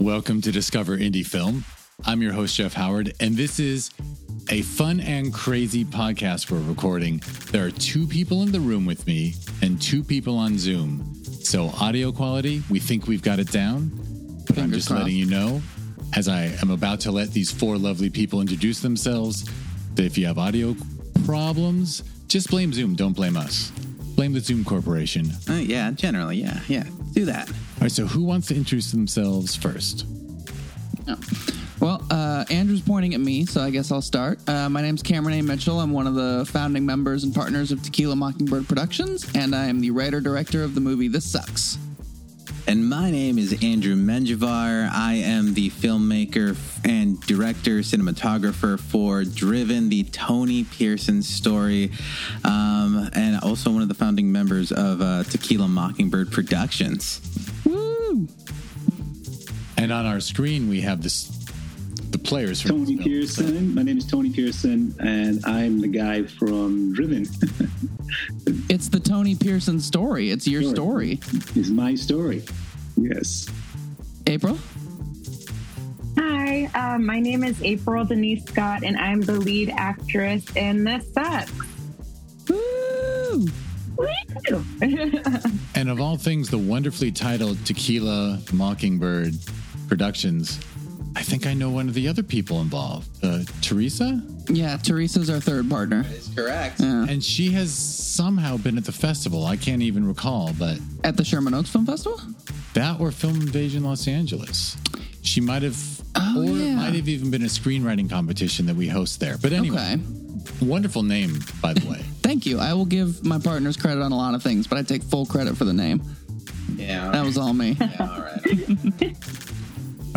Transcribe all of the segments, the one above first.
Welcome to Discover Indie Film. I'm your host, Jeff Howard, and this is a fun and crazy podcast we're recording. There are two people in the room with me and two people on Zoom. So, audio quality, we think we've got it down, but I'm just crossed. letting you know, as I am about to let these four lovely people introduce themselves, that if you have audio problems, just blame Zoom, don't blame us. Blame the Zoom Corporation. Uh, yeah, generally, yeah, yeah. Do that. All right, so who wants to introduce themselves first? Well, uh, Andrew's pointing at me, so I guess I'll start. Uh, my name's Cameron A. Mitchell. I'm one of the founding members and partners of Tequila Mockingbird Productions, and I am the writer director of the movie This Sucks. And my name is Andrew Menjivar. I am the filmmaker and director, cinematographer for Driven, the Tony Pearson story, um, and also one of the founding members of uh, Tequila Mockingbird Productions. Woo! And on our screen, we have this the players from Tony. Pearson. My name is Tony Pearson, and I'm the guy from Driven. It's the Tony Pearson story. It's your Sure. story. it's my story. Yes. April? Hi, um, my name is April Denise Scott, and I'm the lead actress in This Sucks. Woo! Woo! And of all things, the wonderfully titled Tequila Mockingbird Productions. I think I know one of the other people involved, uh, Teresa, Yeah, Teresa's our third partner. That's correct. Yeah. and she has somehow been at the festival. I can't even recall, but At the Sherman Oaks Film Festival? that or Film Invasion Los Angeles. She might have, Oh, or it might have even been a screenwriting competition that we host there. But anyway, Okay. wonderful name, by the way. Thank you. I will give my partners credit on a lot of things, but I take full credit for the name. Yeah. That was all me. all right.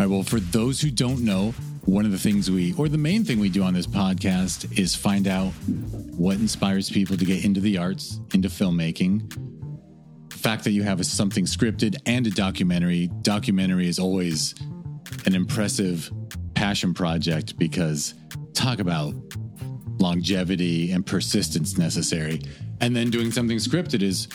All right. Well, for those who don't know, one of the things we, or the main thing we do on this podcast is find out what inspires people to get into the arts, into filmmaking. The fact that you have a, something scripted and a documentary, documentary is always an impressive passion project because talk about longevity and persistence necessary. And then doing something scripted is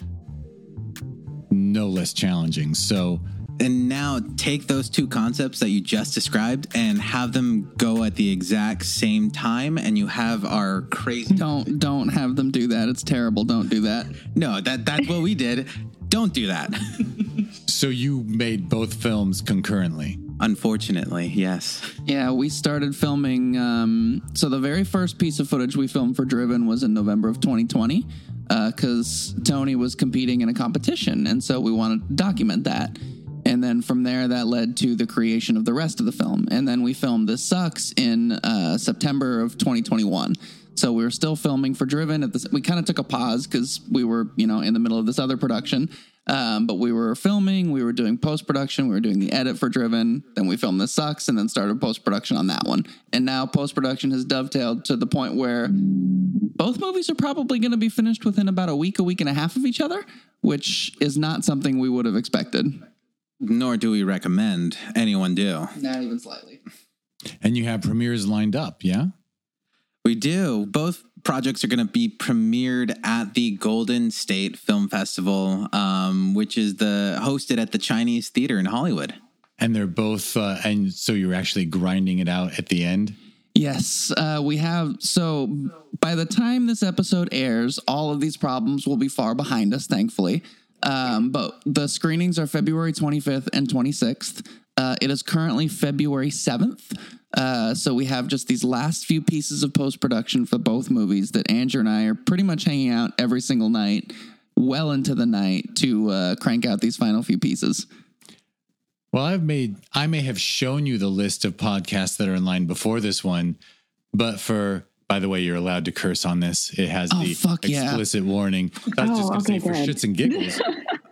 no less challenging. So, and now take those two concepts that you just described and have them go at the exact same time and you have our crazy Don't don't have them do that. It's terrible. Don't do that. no that that's what we did don't do that So you made both films concurrently. Unfortunately yes Yeah, we started filming. Um, so the very first piece of footage we filmed for Driven was in November of 2020 because Tony was competing in a competition, and so we wanted to document that. And then from there, that led to the creation of the rest of the film. And then we filmed This Sucks in uh, September of 2021. So we were still filming for Driven. At this, we kind of took a pause because we were, you know, in the middle of this other production. Um, but we were filming, we were doing post production, we were doing the edit for Driven. Then we filmed This Sucks, and then started post production on that one. And now post production has dovetailed to the point where both movies are probably going to be finished within about a week, a week and a half of each other, which is not something we would have expected. nor do we recommend anyone do Not even slightly. And you have premieres lined up, yeah? we do both projects are going to be premiered at the golden state film festival um, which is the hosted at the chinese theater in hollywood And they're both, uh, and so you're actually grinding it out at the end. Yes, uh, we have. So by the time this episode airs, all of these problems will be far behind us, thankfully. Um, but the screenings are February 25th and 26th. Uh, it is currently February 7th. Uh, so we have just these last few pieces of post production for both movies that Andrew and I are pretty much hanging out every single night, well into the night, to uh, crank out these final few pieces. Well, I've made, I may have shown you the list of podcasts that are in line before this one, but for, by the way, you're allowed to curse on this. It has Oh, the fuck yeah. explicit warning. I was just Oh, going to say, okay, for good. shits and giggles,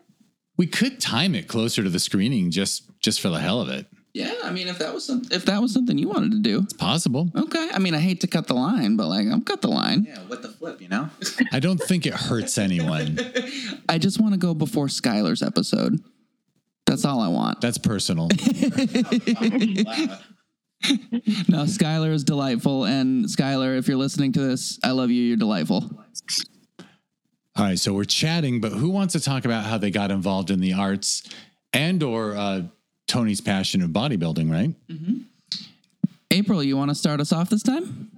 we could time it closer to the screening just just for the hell of it. Yeah, I mean, if that was some, if that was something you wanted to do, It's possible. okay. I mean, I hate to cut the line, but like, I'll cut the line. yeah what the flip you know I don't think it hurts anyone. I just want to go before Skylar's episode. That's all I want. That's personal. No, Skylar is delightful. And Skylar, if you're listening to this, I love you. You're delightful. All right, so we're chatting, but who wants to talk about how they got involved in the arts and or uh, Tony's passion of bodybuilding, right? April, you want to start us off this time?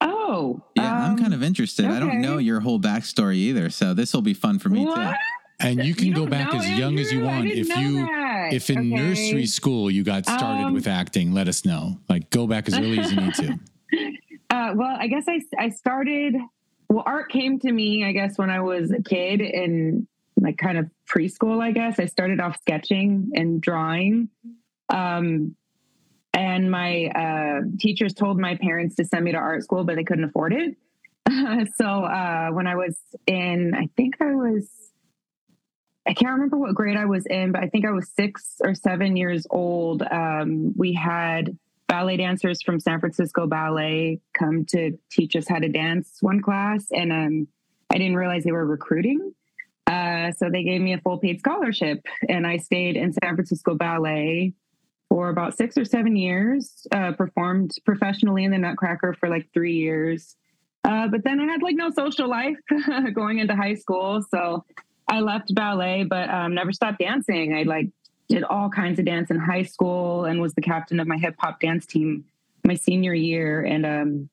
Oh, Yeah, I'm um, kind of interested. I don't know your whole backstory either, so this will be fun for me What? too. And you can You go back know, as young as you want. If you that. if in Okay. nursery school you got started Um, with acting, let us know. Like go back as early as you need to. Uh, well, I guess I, I started, well, art came to me, I guess, when I was a kid in like kind of preschool, I guess. I started off sketching and drawing. Um, and my uh, teachers told my parents to send me to art school, but they couldn't afford it. so uh, when I was in, I think I was, I can't remember what grade I was in, but I think I was six or seven years old. Um, we had ballet dancers from San Francisco Ballet come to teach us how to dance one class, and um, I didn't realize they were recruiting. Uh, so they gave me a full paid scholarship, and I stayed in San Francisco Ballet for about six or seven years. Uh, performed professionally in the Nutcracker for like three years, uh, but then I had like no social life going into high school, so I left ballet, but um, never stopped dancing. I like did all kinds of dance in high school and was the captain of my hip hop dance team my senior year and um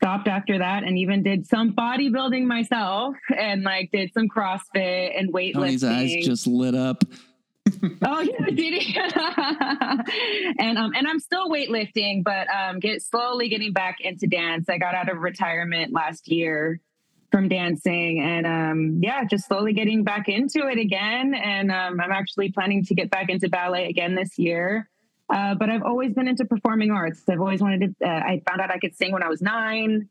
stopped after that and even did some bodybuilding myself and like did some CrossFit and weightlifting. Tony's eyes just lit up. Oh yeah, did he? and um, and I'm still weightlifting, but um, get slowly getting back into dance. I got out of retirement last year from dancing, and um, yeah, just slowly getting back into it again. And um, I'm actually planning to get back into ballet again this year. Uh, but I've always been into performing arts. I've always wanted to. Uh, I found out I could sing when I was nine.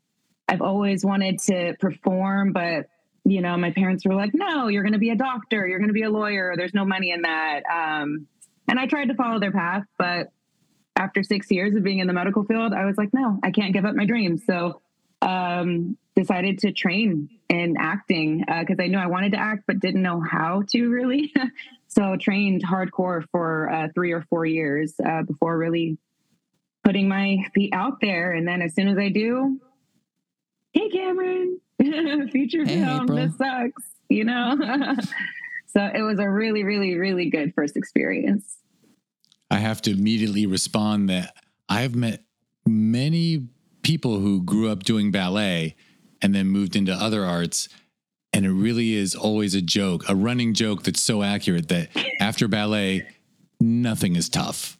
I've always wanted to perform, but you know, my parents were like, no, you're going to be a doctor. You're going to be a lawyer. There's no money in that. Um, and I tried to follow their path, but after six years of being in the medical field, I was like, no, I can't give up my dreams. So, um, decided to train in acting because I knew I wanted to act, but didn't know how to really. so trained hardcore for uh, three or four years uh, before really putting my feet out there. And then as soon as I do, hey Cameron, feature Hey, film, April. this sucks, you know. so it was a really, really, really good first experience. I have to immediately respond that I've met many people who grew up doing ballet and then moved into other arts. And it really is always a joke, a running joke that's so accurate that after ballet, nothing is tough.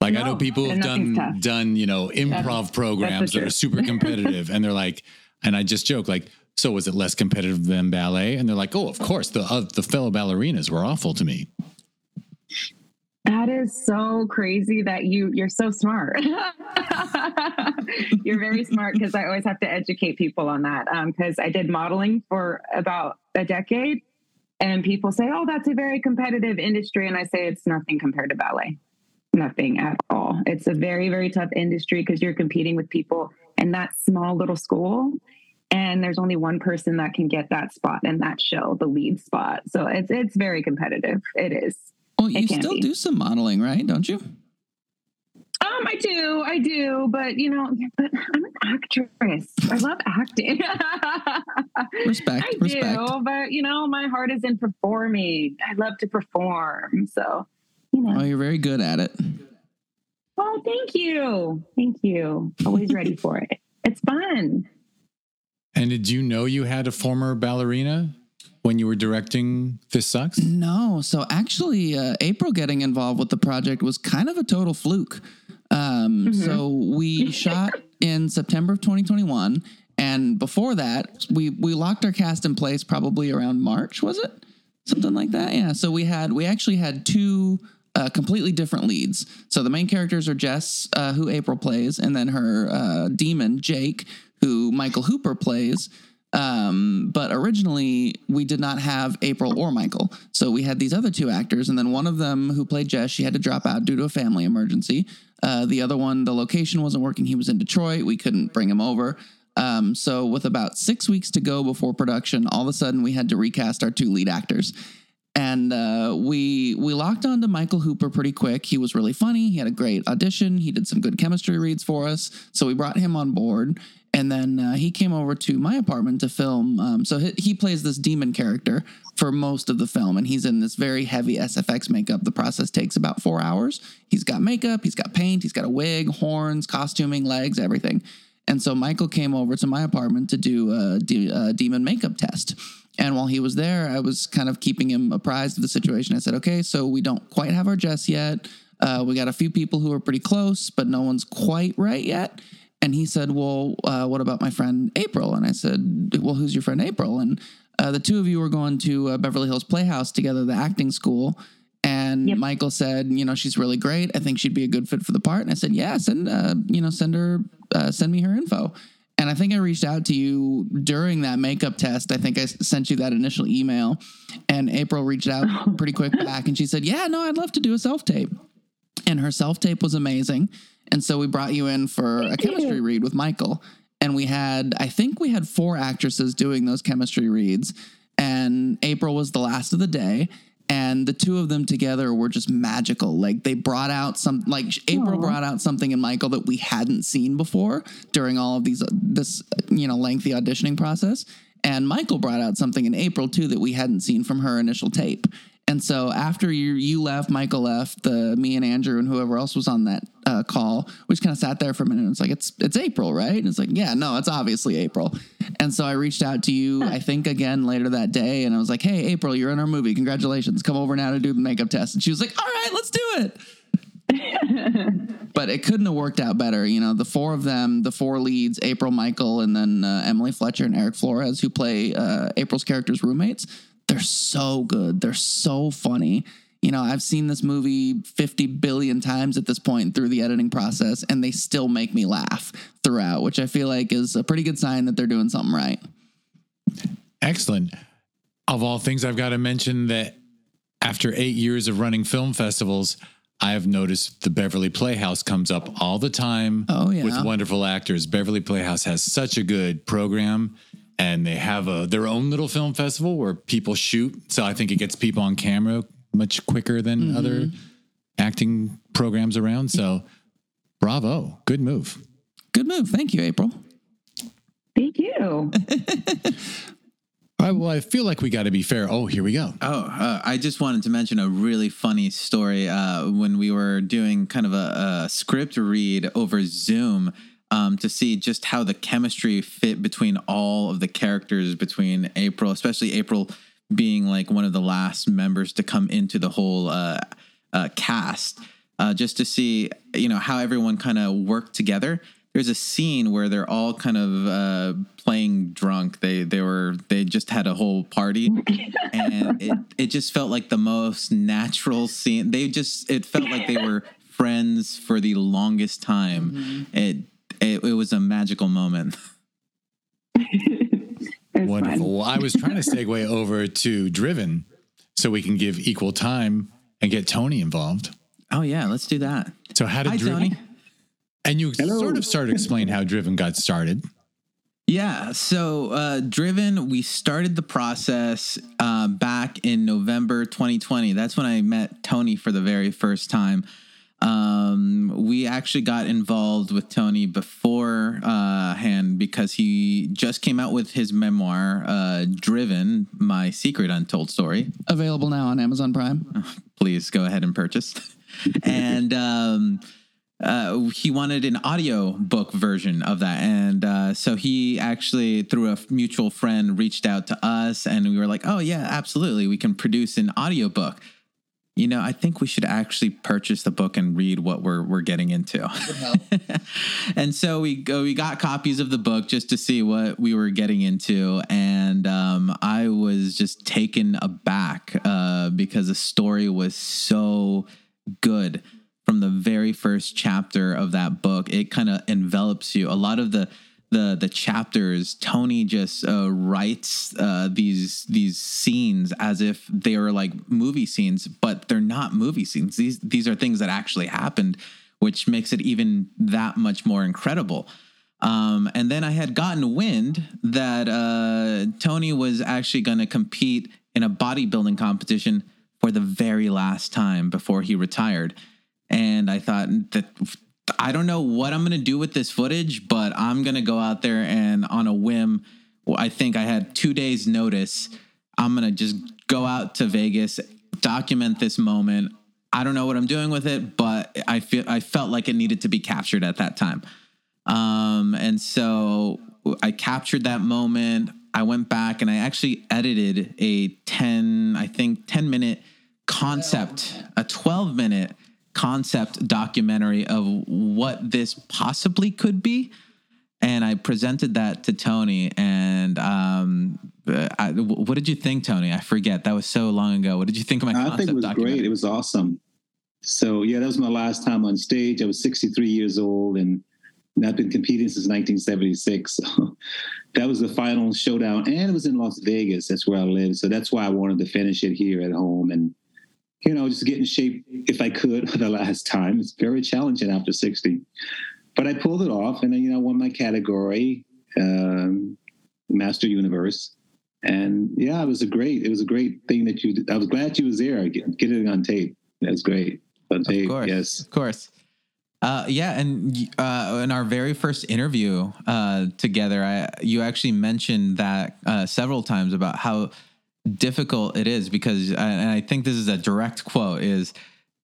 Like I know No, people have done tough. done, you know, improv programs that are super competitive and they're like, and I just joke like, so was it less competitive than ballet? And they're like, oh, of course, the uh, the fellow ballerinas were awful to me. That is so crazy that you you're so smart. you're very smart because I always have to educate people on that. Um, because I did modeling for about a decade, and people say, "Oh, that's a very competitive industry," and I say it's nothing compared to ballet. Nothing at all. It's a very very tough industry because you're competing with people in that small little school. And there's only one person that can get that spot in that show, the lead spot. So it's it's very competitive. It is. Well, you still be. do some modeling, right? Don't you? Um, I do, I do, but you know, but I'm an actress. I love acting. Respect, I respect. do, but you know, my heart is in performing. I love to perform, so you know. Oh, you're very good at it. Oh, thank you, thank you. Always ready for it. It's fun. And did you know you had a former ballerina when you were directing This Sucks? No, so actually, uh, April getting involved with the project was kind of a total fluke. Um, So we shot in September of 2021, and before that, we we locked our cast in place probably around March. Was it something like that? Yeah. So we had we actually had two. Uh, completely different leads. So the main characters are Jess, uh, who April plays, and then her uh, demon Jake, who Michael Hooper plays. Um, but originally we did not have April or Michael. So we had these other two actors, and then one of them who played Jess, she had to drop out due to a family emergency. Uh, the other one, the location wasn't working. He was in Detroit. We couldn't bring him over. Um, so with about six weeks to go before production, all of a sudden we had to recast our two lead actors. And uh, we we locked on to Michael Hooper pretty quick. He was really funny. He had a great audition. He did some good chemistry reads for us. So we brought him on board. And then uh, he came over to my apartment to film. Um, so he, he plays this demon character for most of the film, and he's in this very heavy SFX makeup. The process takes about four hours. He's got makeup, he's got paint, he's got a wig, horns, costuming, legs, everything. And so Michael came over to my apartment to do a, de- a demon makeup test. And while he was there, I was kind of keeping him apprised of the situation. I said, okay, so we don't quite have our Jess yet. Uh, we got a few people who are pretty close, but no one's quite right yet. And he said, well, uh, what about my friend April? And I said, well, who's your friend April? And uh, the two of you were going to uh, Beverly Hills Playhouse together, the acting school. And Yep. Michael said, you know, she's really great. I think she'd be a good fit for the part. And I said, yeah, send, uh, you know, send her, uh, send me her info. And I think I reached out to you during that makeup test. I think I sent you that initial email, and April reached out pretty quick back, and she said, "Yeah, no, I'd love to do a self tape." And her self tape was amazing, and so we brought you in for a chemistry read with Michael. And we had, I think, we had four actresses doing those chemistry reads, and April was the last of the day. And the two of them together were just magical. Like they brought out some, like April brought out something in Michael that we hadn't seen before during all of these, uh, this, uh, you know, lengthy auditioning process. And Michael brought out something in April too that we hadn't seen from her initial tape. And so after you you left, Michael left, the me and Andrew and whoever else was on that uh, call, we just kind of sat there for a minute. And it's like it's it's April, right? And it's like, yeah, no, it's obviously April. And so I reached out to you, I think again later that day, and I was like, hey, April, you're in our movie. Congratulations. Come over now to do the makeup test. And she was like, all right, let's do it. but it couldn't have worked out better. You know, the four of them, the four leads, April, Michael, and then uh, Emily Fletcher and Eric Flores, who play uh, April's character's roommates, they're so good. They're so funny. You know, I've seen this movie 50 billion times at this point through the editing process, and they still make me laugh throughout, which I feel like is a pretty good sign that they're doing something right. Excellent. Of all things, I've got to mention that after eight years of running film festivals, I have noticed the Beverly Playhouse comes up all the time Oh, yeah. with wonderful actors. Beverly Playhouse has such a good program and they have a their own little film festival where people shoot. So I think it gets people on camera much quicker than Mm-hmm. other acting programs around. So bravo. Good move. Good move. Thank you, April. Thank you. All right, well, I feel like we got to be fair. Oh, here we go. Oh, uh, I just wanted to mention a really funny story. Uh, when we were doing kind of a, a script read over Zoom um, to see just how the chemistry fit between all of the characters, between April, especially April being like one of the last members to come into the whole uh, uh, cast, uh, just to see you know how everyone kind of worked together. There's a scene where they're all kind of uh, playing drunk. They they were they just had a whole party, and it it just felt like the most natural scene. They just it felt like they were friends for the longest time. It, it it was a magical moment. Wonderful. Well, I was trying to segue over to Driven so we can give equal time and get Tony involved. Oh yeah, let's do that. So how did Hi, Driven? Tony. And you Hello. sort of started to explain how Driven got started. Yeah, so uh, Driven, we started the process uh, back in November 2020. That's when I met Tony for the very first time. Um, we actually got involved with Tony beforehand because he just came out with his memoir, uh, Driven, My Secret Untold Story Available now on Amazon Prime. please go ahead and purchase. and um, uh, he wanted an audio book version of that. And uh, so he actually, through a mutual friend, reached out to us and we were like, oh, yeah, absolutely. We can produce an audio book. You know, I think we should actually purchase the book and read what we're we're getting into. and so we go, we got copies of the book just to see what we were getting into, and um, I was just taken aback uh, because the story was so good from the very first chapter of that book. It kind of envelops you. A lot of the the the chapters, Tony just uh, writes uh, these these scenes as if they are like movie scenes, but they're not movie scenes. These these are things that actually happened, which makes it even that much more incredible. Um, and then I had gotten wind that uh, Tony was actually going to compete in a bodybuilding competition for the very last time before he retired. And I thought that I don't know what I'm going to do with this footage, but I'm going to go out there and on a whim, I think I had two days notice. I'm going to just go out to Vegas, document this moment. I don't know what I'm doing with it, but I feel I felt like it needed to be captured at that time. Um, and so I captured that moment. I went back and I actually edited a 10, I think 10 minute concept, a 12 minute concept documentary of what this possibly could be. And I presented that to Tony. And um, I, what did you think, Tony? I forget. That was so long ago. What did you think of my concept I think it was great. It was awesome. So, yeah, that was my last time on stage. I was 63 years old and I've been competing since 1976. So that was the final showdown. And it was in Las Vegas. That's where I live. So that's why I wanted to finish it here at home and, you know, just get in shape if I could the last time. It's very challenging after 60. But I pulled it off and, you know, won my category, um, Master Universe. And yeah, it was a great, it was a great thing that you, did. I was glad you was there. Get, get it on tape. That's great. On tape. Of course. Yes. Of course. Uh, yeah, and uh, in our very first interview uh, together, I, you actually mentioned that uh, several times about how difficult it is because, and I think this is a direct quote: is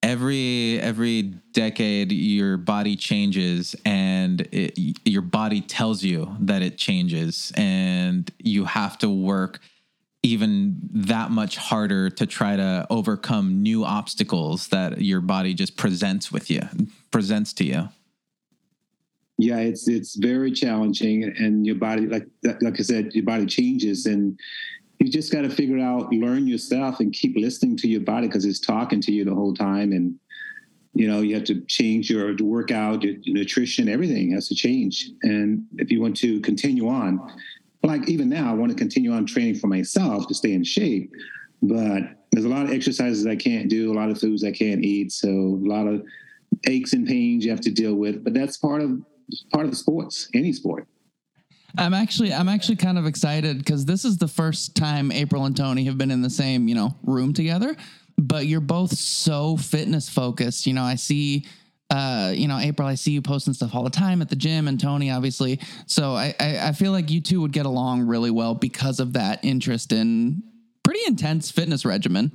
every every decade your body changes and it, your body tells you that it changes, and you have to work even that much harder to try to overcome new obstacles that your body just presents with you presents to you? Yeah, it's it's very challenging, and your body, like like I said, your body changes, and you just got to figure out, learn yourself, and keep listening to your body because it's talking to you the whole time, and you know you have to change your workout, your, nutrition, everything has to change, and if you want to continue on, like even now, I want to continue on training for myself to stay in shape, but there's a lot of exercises I can't do, a lot of foods I can't eat, so a lot of aches and pains you have to deal with, but that's part of part of the sports, any sport. I'm actually I'm actually kind of excited because this is the first time April and Tony have been in the same you know room together. But you're both so fitness focused. You know, I see. Uh, you know, April, I see you posting stuff all the time at the gym, and Tony, obviously. So I, I, I feel like you two would get along really well because of that interest in pretty intense fitness regimen.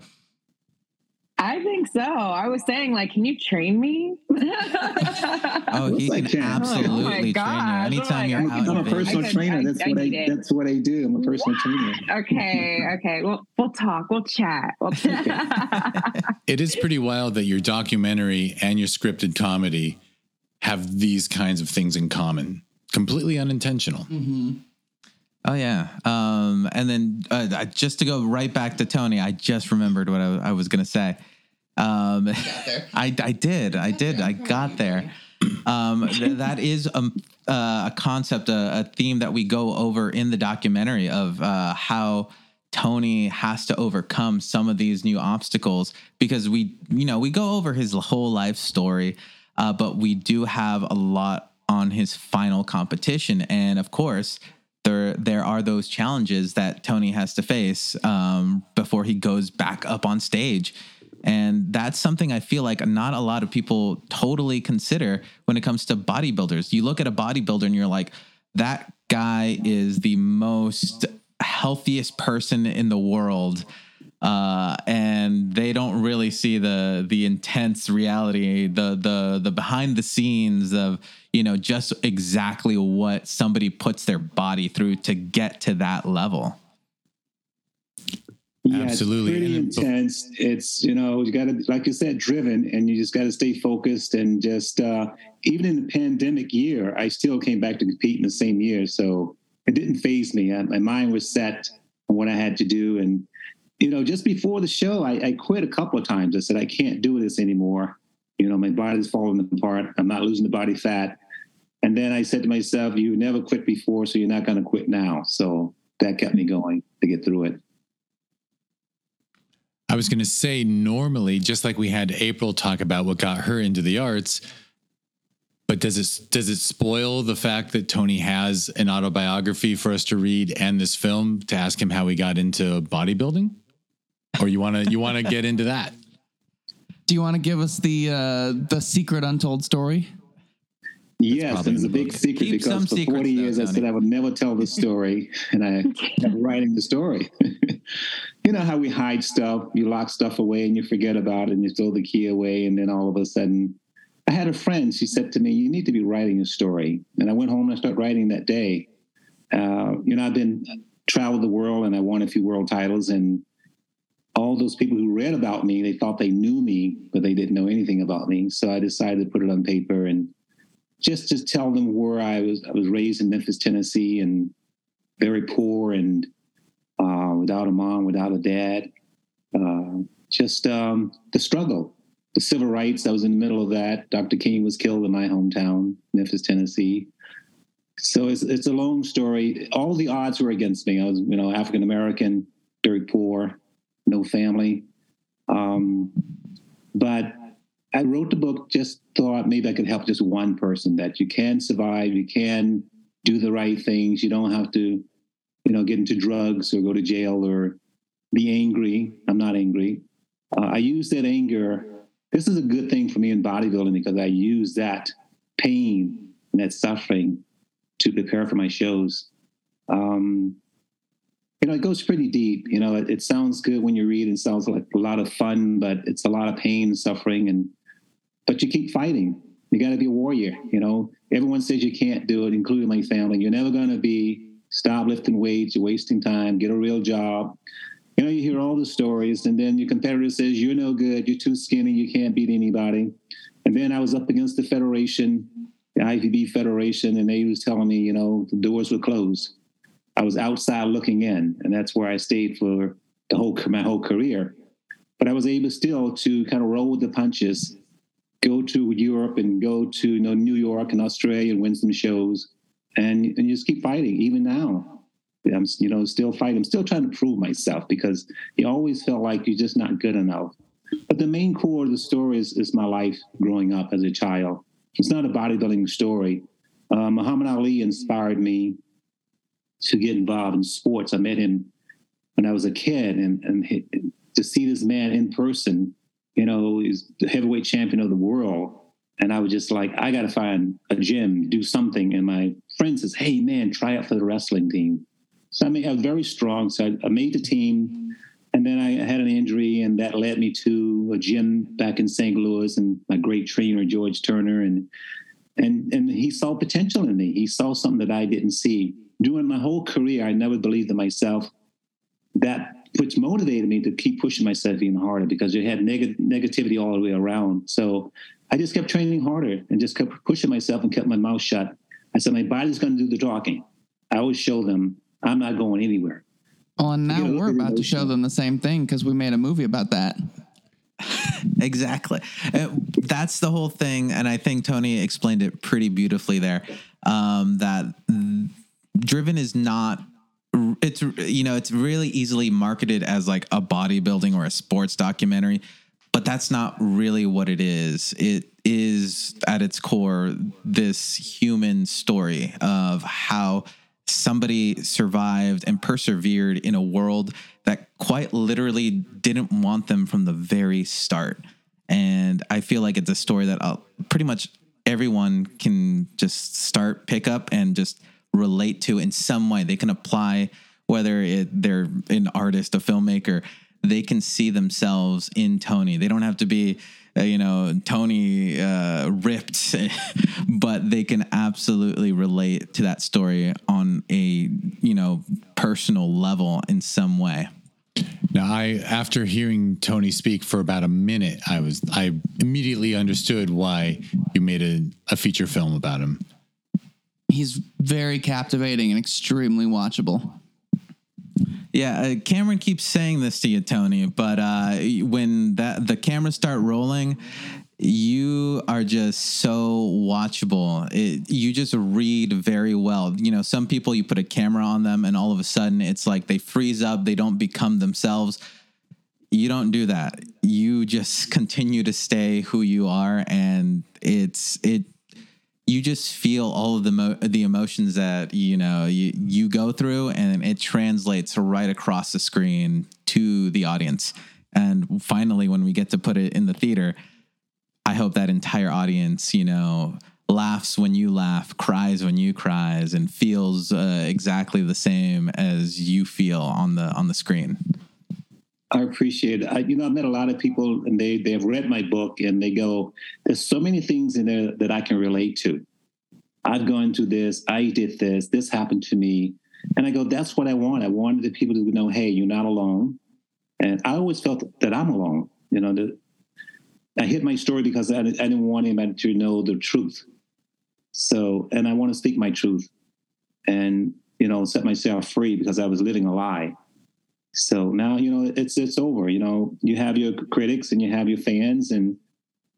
I think so. I was saying, like, can you train me? oh, he can, can absolutely oh train you. Anytime you're out, I'm a personal trainer. That's I what I. That's what I do. I'm a personal trainer. Okay. Okay. Well, we'll talk. We'll chat. We'll chat. it is pretty wild that your documentary and your scripted comedy have these kinds of things in common. Completely unintentional. Mm-hmm. Oh yeah, um, and then uh, just to go right back to Tony, I just remembered what I, I was going to say. Um, I, I did, I did, I got there. Um, th- that is a, uh, a concept, a, a, theme that we go over in the documentary of uh, how Tony has to overcome some of these new obstacles because we, you know, we go over his whole life story, uh, but we do have a lot on his final competition, and of course there there are those challenges that Tony has to face um, before he goes back up on stage. And that's something I feel like not a lot of people totally consider when it comes to bodybuilders. You look at a bodybuilder and you're like, that guy is the most healthiest person in the world uh, and they don't really see the the intense reality, the the the behind the scenes of you know just exactly what somebody puts their body through to get to that level. Yeah, Absolutely, it's pretty intense. It's you know you got to like you said, driven, and you just got to stay focused and just uh, even in the pandemic year, I still came back to compete in the same year, so it didn't faze me. I, my mind was set on what I had to do, and you know, just before the show, I, I quit a couple of times. I said, I can't do this anymore. You know, my body's falling apart. I'm not losing the body fat. And then I said to myself, you never quit before, so you're not going to quit now. So that kept me going to get through it. I was going to say, normally, just like we had April talk about what got her into the arts, but does it does it spoil the fact that Tony has an autobiography for us to read and this film to ask him how he got into bodybuilding? Or you want to you want to get into that? Do you want to give us the uh, the secret untold story? Yes, and it's a big secret Keep some because for secrets, 40 though, years I Tony. said I would never tell the story, and I kept writing the story. you know how we hide stuff, you lock stuff away and you forget about it, and you throw the key away, and then all of a sudden, I had a friend. She said to me, "You need to be writing a story," and I went home and I started writing that day. Uh, you know, I've been traveled the world and I won a few world titles, and all those people who read about me, they thought they knew me, but they didn't know anything about me. So I decided to put it on paper and just to tell them where I was. I was raised in Memphis, Tennessee, and very poor and uh, without a mom, without a dad. Uh, just um, the struggle, the civil rights. I was in the middle of that. Dr. King was killed in my hometown, Memphis, Tennessee. So it's it's a long story. All the odds were against me. I was, you know, African American, very poor, no family. Um, but I wrote the book, just thought maybe I could help just one person that you can survive, you can do the right things, you don't have to, you know, get into drugs or go to jail or be angry. I'm not angry. Uh, I use that anger. This is a good thing for me in bodybuilding because I use that pain and that suffering to prepare for my shows. Um, you know, it goes pretty deep. You know, it, it sounds good when you read. It sounds like a lot of fun, but it's a lot of pain and suffering. And but you keep fighting. You got to be a warrior. You know, everyone says you can't do it, including my family. You're never going to be. Stop lifting weights. You're wasting time. Get a real job. You know, you hear all the stories, and then your competitor says you're no good. You're too skinny. You can't beat anybody. And then I was up against the federation, the IFBB federation, and they was telling me, you know, the doors were closed. I was outside looking in, and that's where I stayed for the whole my whole career. But I was able still to kind of roll with the punches, go to Europe and go to you know New York and Australia and win some shows, and and just keep fighting. Even now, I'm you know still fighting. I'm still trying to prove myself because you always felt like you're just not good enough. But the main core of the story is, is my life growing up as a child. It's not a bodybuilding story. Uh, Muhammad Ali inspired me to get involved in sports. I met him when I was a kid, and and he, to see this man in person, you know, he's the heavyweight champion of the world. And I was just like, I got to find a gym, do something. And my friend says, Hey, man, try out for the wrestling team. So I mean, I was very strong. So I, I made the team. And then I had an injury, and that led me to a gym back in St. Louis, and my great trainer George Turner, and and and he saw potential in me. He saw something that I didn't see. During my whole career, I never believed in myself. That which motivated me to keep pushing myself even harder because you had neg- negativity all the way around. So I just kept training harder and just kept pushing myself and kept my mouth shut. I said, my body's going to do the talking. I always show them I'm not going anywhere. Oh, and now Yeah, we're about to show them the same thing because we made a movie about that. Exactly. Uh, That's the whole thing. And I think Tony explained it pretty beautifully there. Um, that mm, Driven is not, it's, you know, it's really easily marketed as like a bodybuilding or a sports documentary, but that's not really what it is. It is at its core this human story of how somebody survived and persevered in a world that quite literally didn't want them from the very start. And I feel like it's a story that uh, pretty much everyone can just start, pick up, and just relate to in some way. They can apply, whether it, they're an artist, a filmmaker, they can see themselves in Tony. They don't have to be, uh, you know, Tony uh, ripped, but they can absolutely relate to that story on a, you know, personal level in some way. Now, I after hearing Tony speak for about a minute, I was I immediately understood why you made a, a feature film about him. He's very captivating and extremely watchable. Yeah, uh, Cameron keeps saying this to you, Tony, but uh, when that the cameras start rolling, you are just so watchable. It, you just read very well. You know, some people you put a camera on them, and all of a sudden it's like they freeze up. They don't become themselves. You don't do that. You just continue to stay who you are, and it's it you just feel all of the mo- the emotions that you know you you go through and it translates right across the screen to the audience and finally when we get to put it in the theater i hope that entire audience you know laughs when you laugh, cries when you cries, and feels uh, exactly the same as you feel on the on the screen. I appreciate it. I, you know, I've met a lot of people and they, they've read my book and they go, there's so many things in there that I can relate to. I've gone through this. I did this. This happened to me. And I go, that's what I want. I wanted the people to know, hey, you're not alone. And I always felt that I'm alone. You know, the, I hit my story because I, I didn't want anybody to know the truth. So, and I want to speak my truth and, you know, set myself free because I was living a lie. So now, you know, it's it's over. You know, you have your critics and you have your fans, and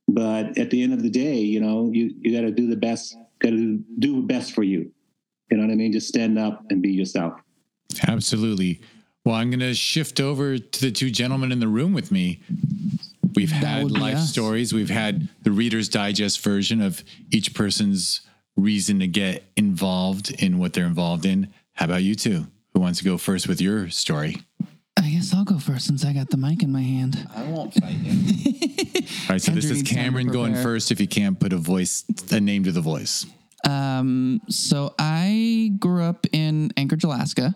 but at the end of the day, you know, you you got to do the best, got to do best for you. You know what I mean? Just stand up and be yourself. Absolutely. Well, I'm going to shift over to the two gentlemen in the room with me. We've had life us. stories. We've had the Reader's Digest version of each person's reason to get involved in what they're involved in. How about you two? Who wants to go first with your story? I guess I'll go first since I got the mic in my hand. I won't fight you. All right, so this is needs time to Cameron going prepare. first if you can't put a voice, a name to the voice. Um, so I grew up in Anchorage, Alaska.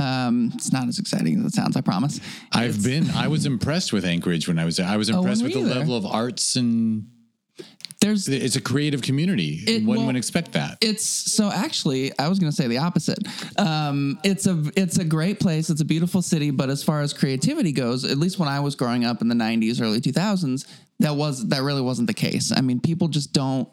Um, it's not as exciting as it sounds, I promise. I've been, I was impressed with Anchorage when I was there. I was impressed were with the you there? level of arts and There's it's a creative community. It- One well, would expect that. It's so actually, I was going to say the opposite. Um, it's a it's a great place. It's a beautiful city, but as far as creativity goes, at least when I was growing up in the '90s, early 2000s, that was that really wasn't the case. I mean, people just don't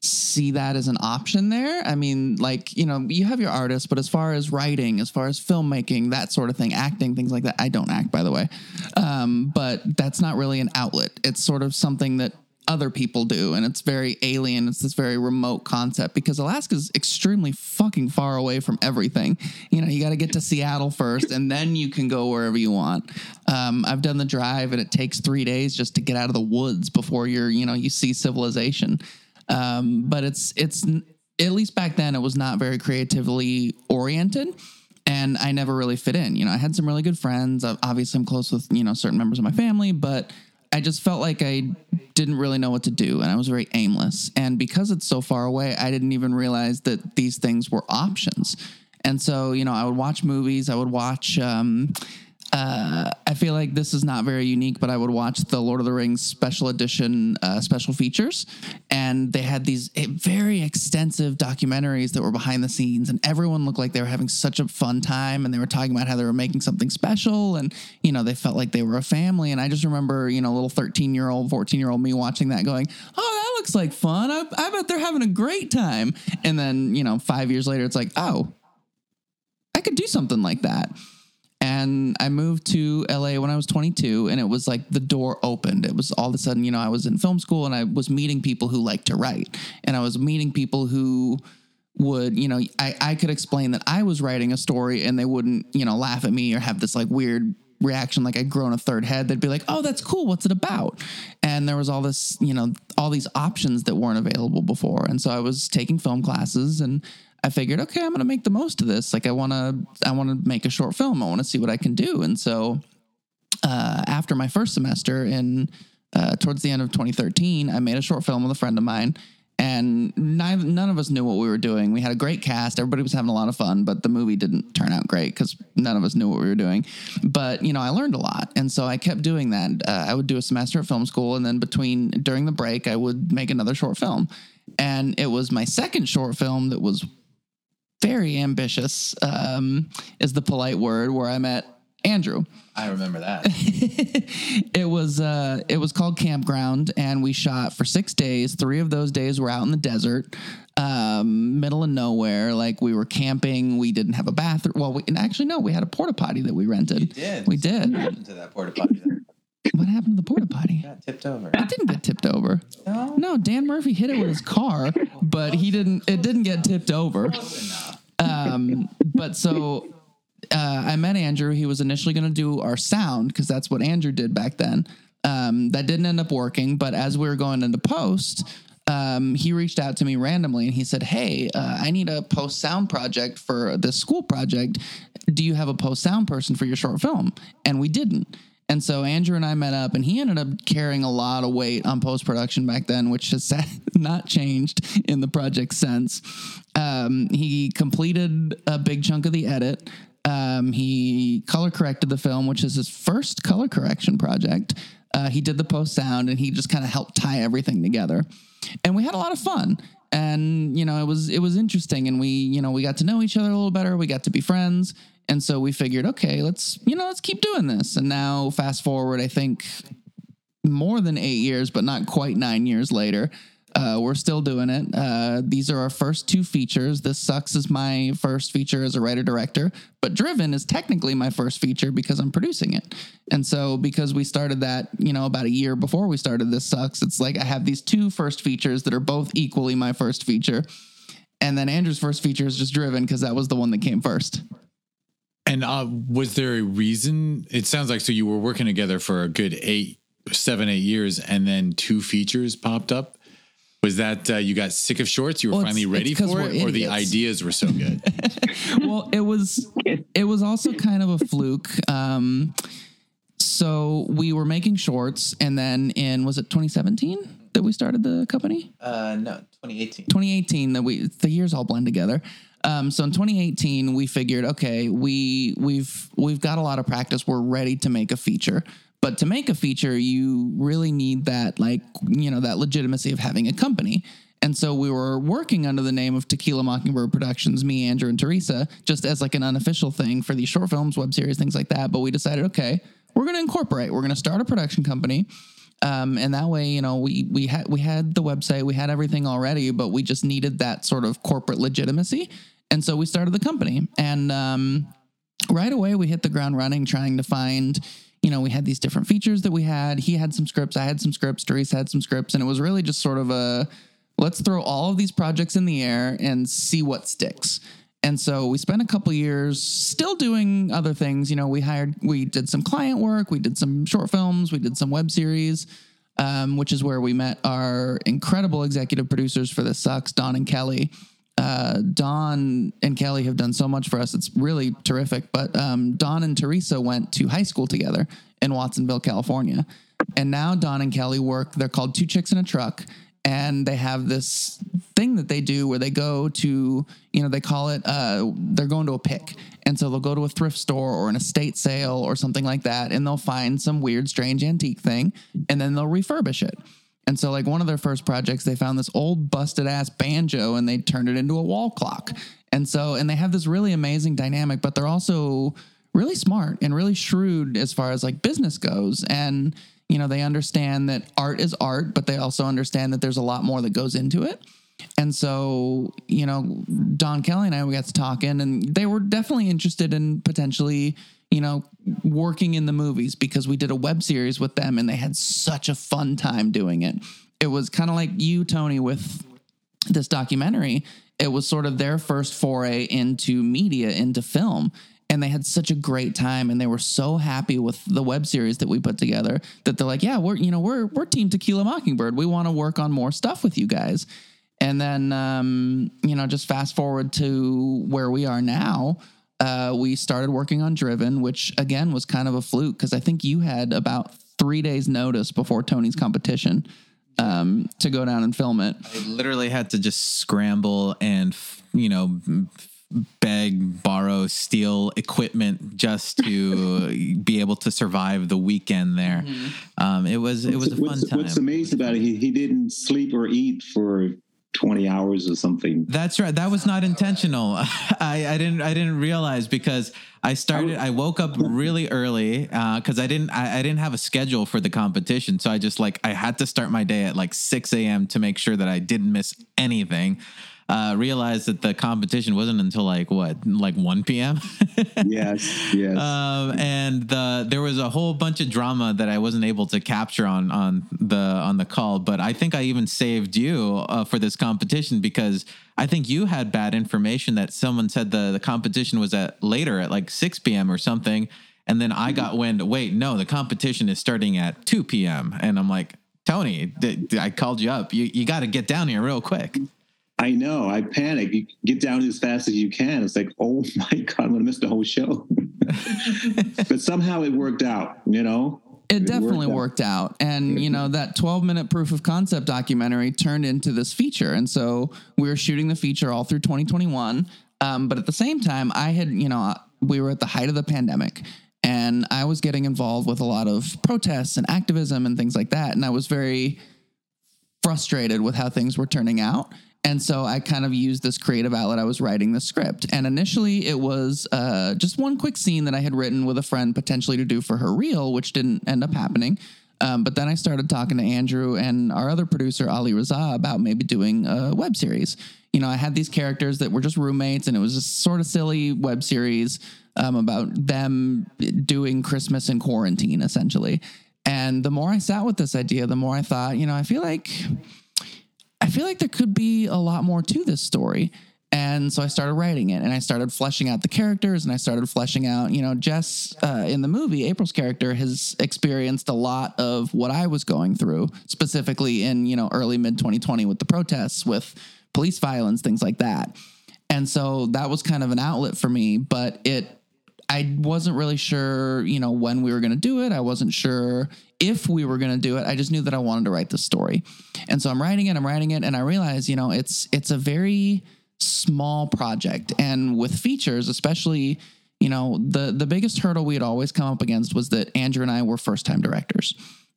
see that as an option there. I mean, like, you know, you have your artists, but as far as writing, as far as filmmaking, that sort of thing, acting, things like that, I don't act, by the way. Um, but that's not really an outlet. It's sort of something that other people do, and it's very alien. It's this very remote concept because Alaska's extremely fucking far away from everything. You know, you got to get to Seattle first, and then you can go wherever you want. Um, I've done the drive, and it takes three days just to get out of the woods before you're, you know, you see civilization um, but it's it's at least back then it was not very creatively oriented and i never really fit in you know i had some really good friends obviously i'm close with you know certain members of my family but i just felt like i didn't really know what to do and i was very aimless. And because it's so far away i didn't even realize that these things were options. And so you know i would watch movies i would watch um, uh, I feel like this is not very unique, but I would watch the Lord of the Rings special edition uh, special features, and they had these eh, very extensive documentaries that were behind the scenes, and everyone looked like they were having such a fun time, and they were talking about how they were making something special, and you know they felt like they were a family, and I just remember you know little thirteen year old, fourteen year old me watching that, going, "Oh, that looks like fun! I, I bet they're having a great time," and then you know five years later, it's like, oh, I could do something like that and I moved to LA when I was 22, and it was like the door opened. It was all of a sudden, you know, I was in film school and I was meeting people who liked to write, and I was meeting people who would, you know, I, I could explain that I was writing a story and they wouldn't, you know, laugh at me or have this like weird reaction like I'd grown a third head. They'd be like, oh, that's cool. What's it about? And there was all this, you know, all these options that weren't available before. And so I was taking film classes and I figured, okay, I'm going to make the most of this. Like I want to, I want to make a short film. I want to see what I can do. And so uh, after my first semester in uh, towards the end of 2013, I made a short film with a friend of mine. And neither, none of us knew what we were doing. We had a great cast. Everybody was having a lot of fun, but the movie didn't turn out great because none of us knew what we were doing. But, you know, I learned a lot. And so I kept doing that. Uh, I would do a semester at film school. And then between, during the break, I would make another short film. And it was my second short film that was very ambitious, um, is the polite word, where I met Andrew. I remember that. it was uh it was called campground and we shot for six days. Three of those days were out in the desert um middle of nowhere. Like we were camping. We didn't have a bathroom. Well we and actually no we had a porta potty that we rented. We did. Into that porta potty. What happened to the porta potty Got tipped over. it didn't get tipped over No? no dan murphy hit it with his car but he didn't it didn't get tipped over um but so uh, I met Andrew. He was initially going to do our sound because that's what Andrew did back then. Um, that didn't end up working. But as we were going into post, um, he reached out to me randomly and he said, Hey, uh, I need a post sound project for this school project. Do you have a post sound person for your short film? And we didn't. And so Andrew and I met up, and he ended up carrying a lot of weight on post production back then, which has not changed in the project since. Um, he completed a big chunk of the edit. Um, he color corrected the film, which is his first color correction project. Uh, he did the post sound, and he just kind of helped tie everything together. And we had a lot of fun and you know it was it was interesting and we you know we got to know each other a little better we got to be friends and so we figured okay let's you know let's keep doing this and now fast forward i think more than eight years but not quite nine years later uh, we're still doing it. Uh, these are our first two features. This Sucks is my first feature as a writer director, but Driven is technically my first feature because I'm producing it. And so, because we started that, you know, about a year before we started This Sucks, it's like I have these two first features that are both equally my first feature. And then Andrew's first feature is just Driven because that was the one that came first. And uh, was there a reason? It sounds like so you were working together for a good eight, seven, eight years, and then two features popped up. Was that uh, you got sick of shorts? You were Well, finally it's- ready it's 'cause for we're it, or the ideas were so good? well, it was it was also kind of a fluke. Um, so we were making shorts, and then in was it 2017 that we started the company? Uh, no, 2018. 2018 that we the years all blend together. Um, so in 2018 we figured, okay, we we've we've got a lot of practice. We're ready to make a feature. But to make a feature, you really need that like you know that legitimacy of having a company. And so we were working under the name of Tequila Mockingbird Productions, me, Andrew, and Teresa, just as like an unofficial thing for these short films, web series, things like that. But we decided, okay, we're going to incorporate. We're going to start a production company. Um, and that way, you know, we we had we had the website, we had everything already, but we just needed that sort of corporate legitimacy, and so we started the company. And um, right away, we hit the ground running, trying to find, you know, we had these different features that we had. He had some scripts, I had some scripts, Teresa had some scripts, and it was really just sort of a let's throw all of these projects in the air and see what sticks. And so we spent a couple years still doing other things. You know, we hired, we did some client work, we did some short films, we did some web series, um, which is where we met our incredible executive producers for This Sucks, Don and Kelly. Uh, Don and Kelly have done so much for us. It's really terrific. But um, Don and Teresa went to high school together in Watsonville, California. And now Don and Kelly work, they're called Two Chicks in a Truck and they have this thing that they do where they go to you know they call it uh, they're going to a pick. And so they'll go to a thrift store or an estate sale or something like that and they'll find some weird strange antique thing and then they'll refurbish it. And so like one of their first projects they found this old busted ass banjo and they turned it into a wall clock. And so and they have this really amazing dynamic but they're also really smart and really shrewd as far as like business goes. And you know they understand that art is art but they also understand that there's a lot more that goes into it. And so you know don kelly and i we got to talking and they were definitely interested in potentially you know working in the movies because we did a web series with them and they had such a fun time doing it. It was kind of like you tony with this documentary, it was sort of their first foray into media, into film. And they had such a great time and they were so happy with the web series that we put together that they're like, yeah, we're, you know, we're, we're team Tequila Mockingbird. We want to work on more stuff with you guys. And then, um, you know, just fast forward to where we are now. Uh, we started working on Driven, which again was kind of a fluke because I think you had about three days notice before Tony's competition um, to go down and film it. I literally had to just scramble and, you know, beg, borrow, steal equipment just to be able to survive the weekend there. Um, it was it was a fun what's, time. what's amazing about it, he, he didn't sleep or eat for 20 hours or something. That's right. That was not intentional. I, I didn't. I didn't realize because I started. I woke up really early because I didn't. I, I didn't have a schedule for the competition, so I just like I had to start my day at like six a.m. to make sure that I didn't miss anything. Uh, realized that the competition wasn't until like what, like one p.m. Yes, yes. um, and the there was a whole bunch of drama that I wasn't able to capture on on the on the call. But I think I even saved you uh, for this competition because I think you had bad information that someone said the the competition was at later at like six p.m. or something, and then I got wind. Wait, no, the competition is starting at two p.m. And I'm like. Tony, I called you up. You you got to get down here real quick. I know. I panic. You get down as fast as you can. It's like, oh my God, I'm going to miss the whole show. but somehow it worked out, you know? It definitely worked out. worked out. And, you know, that 12 minute proof of concept documentary turned into this feature. And so we were shooting the feature all through 2021. Um, but at the same time, I had, you know, we were at the height of the pandemic and I was getting involved with a lot of protests and activism and things like that. And I was very frustrated with how things were turning out. And so I kind of used this creative outlet. I was writing the script. And initially, it was uh, just one quick scene that I had written with a friend potentially to do for her reel, which didn't end up happening. Um, but then I started talking to Andrew and our other producer, Ali Raza, about maybe doing a web series. You know, I had these characters that were just roommates, and it was just sort of silly web series um, about them doing Christmas in quarantine, essentially. And the more I sat with this idea, the more I thought, you know, I feel like I feel like there could be a lot more to this story. And so I started writing it and I started fleshing out the characters and I started fleshing out, you know, Jess uh, in the movie, April's character has experienced a lot of what I was going through, specifically in, you know, early mid 2020 with the protests, with police violence, things like that. And so that was kind of an outlet for me, but it I wasn't really sure, you know, when we were going to do it. I wasn't sure if we were going to do it. I just knew that I wanted to write the story. And so I'm writing it, I'm writing it, and I realize, you know, it's it's a very small project. And with features, especially, you know, the the biggest hurdle we had always come up against was that Andrew and I were first-time directors.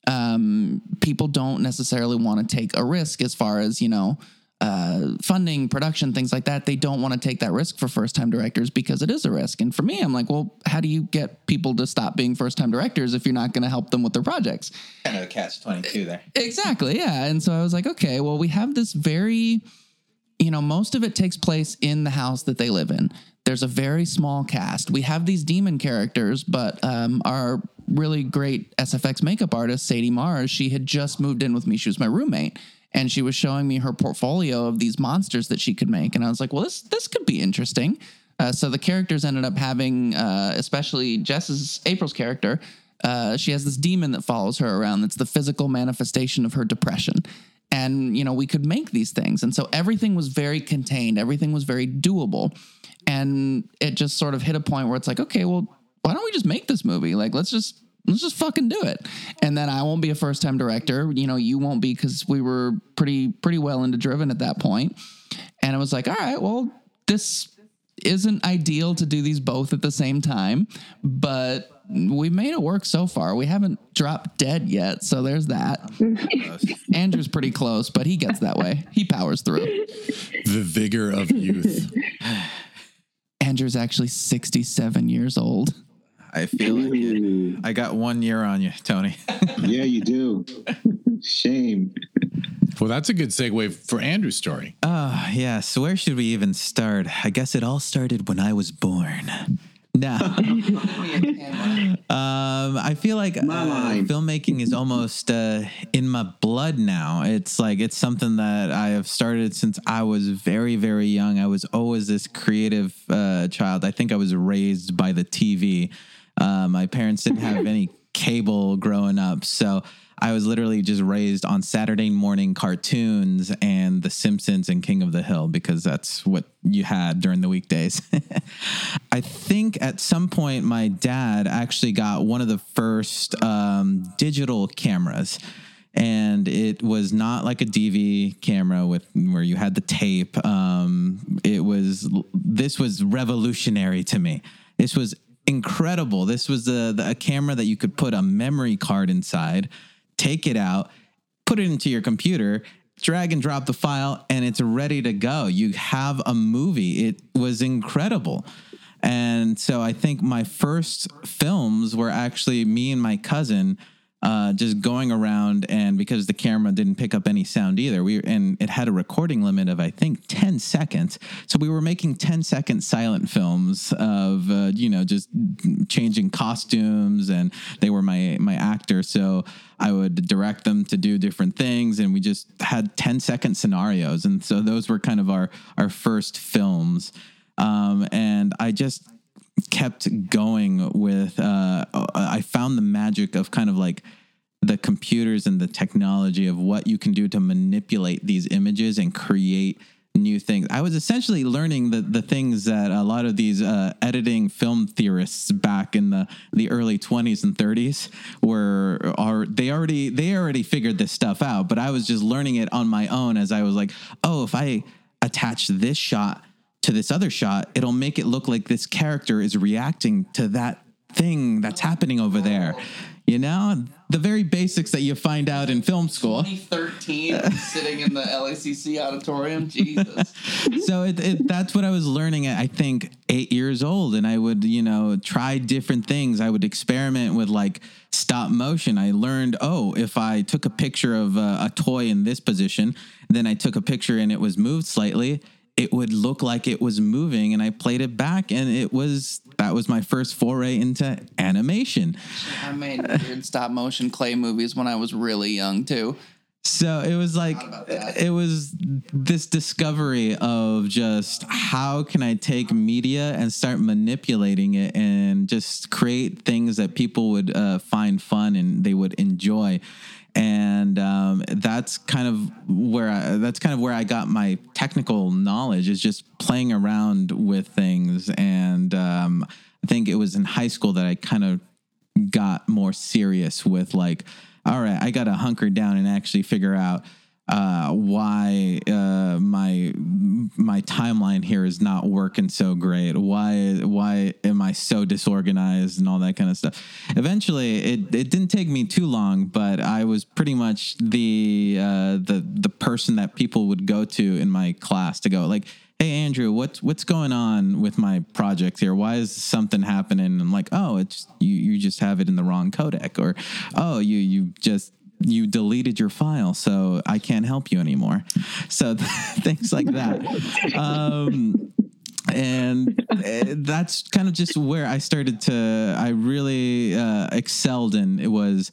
Um, people don't necessarily want to take a risk as far as, you know, uh, funding, production, things like that, they don't want to take that risk for first time directors because it is a risk. And for me, I'm like, well, how do you get people to stop being first time directors if you're not going to help them with their projects? Kind of a catch 22 there. Exactly. Yeah. And so I was like, okay, well, we have this very, you know, most of it takes place in the house that they live in. There's a very small cast. We have these demon characters, but um, our really great SFX makeup artist, Sadie Mars, she had just moved in with me. She was my roommate and she was showing me her portfolio of these monsters that she could make and i was like well this this could be interesting. Uh, so the characters ended up having uh, especially jess's april's character uh, she has this demon that follows her around that's the physical manifestation of her depression. And you know we could make these things. And so everything was very contained. Everything was very doable. And it just sort of hit a point where it's like okay well why don't we just make this movie? Like let's just let's just fucking do it. And then I won't be a first time director. You know, you won't be because we were pretty pretty well into driven at that point. And I was like, all right, well, this isn't ideal to do these both at the same time, but we've made it work so far. We haven't dropped dead yet, so there's that. Andrew's pretty close, but he gets that way. He powers through. The vigor of youth. Andrew's actually 67 years old. I feel like it. I got one year on you, Tony. yeah, you do. Shame. Well, that's a good segue for Andrew's story. Oh, uh, yeah. So, where should we even start? I guess it all started when I was born. No. um, I feel like uh, filmmaking is almost uh, in my blood now. It's like it's something that I have started since I was very, very young. I was always this creative uh, child. I think I was raised by the TV. Uh, my parents didn't have any cable growing up, so I was literally just raised on Saturday morning cartoons and The Simpsons and King of the Hill because that's what you had during the weekdays. I think at some point my dad actually got one of the first um, digital cameras and it was not like a DV camera with where you had the tape. Um, it was this was revolutionary to me. This was incredible. This was a, a camera that you could put a memory card inside, take it out, put it into your computer, drag and drop the file, and it's ready to go. You have a movie. It was incredible. And so I think my first films were actually me and my cousin uh, just going around and because the camera didn't pick up any sound either we and it had a recording limit of i think 10 seconds. So we were making 10 second silent films of uh, you know just changing costumes and they were my my actor. So i would direct them to do different things and we just had 10 second scenarios. And so those were kind of our our first films. Um, and i just kept going with uh, i found the magic of kind of like the computers and the technology of what you can do to manipulate these images and create new things. I was essentially learning the the things that a lot of these uh, editing film theorists back in the the early 20s and 30s were are they already they already figured this stuff out, but I was just learning it on my own as I was like, "Oh, if I attach this shot to this other shot, it'll make it look like this character is reacting to that thing that's happening over there." You know, the very basics that you find out in film school. 2013, sitting in the LACC auditorium. Jesus. so it, it, that's what I was learning at I think eight years old, and I would you know try different things. I would experiment with like stop motion. I learned oh if I took a picture of a, a toy in this position, then I took a picture and it was moved slightly. It would look like it was moving, and I played it back, and it was that was my first foray into animation. I made weird stop motion clay movies when I was really young too. So it was like it was this discovery of just how can I take media and start manipulating it and just create things that people would uh, find fun and they would enjoy, and um, that's kind of where I, that's kind of where I got my technical knowledge is just playing around with things, and um, I think it was in high school that I kind of got more serious with like all right, I got to hunker down and actually figure out uh, why uh, my my timeline here is not working so great. Why why am I so disorganized and all that kind of stuff? Eventually, it, it didn't take me too long, but I was pretty much the uh, the the person that people would go to in my class to go like. Hey Andrew, what's what's going on with my project here? Why is something happening? And I'm like, oh, it's you. You just have it in the wrong codec, or oh, you you just you deleted your file, so I can't help you anymore. So things like that. Um, and uh, that's kind of just where I started to. I really uh, excelled in it was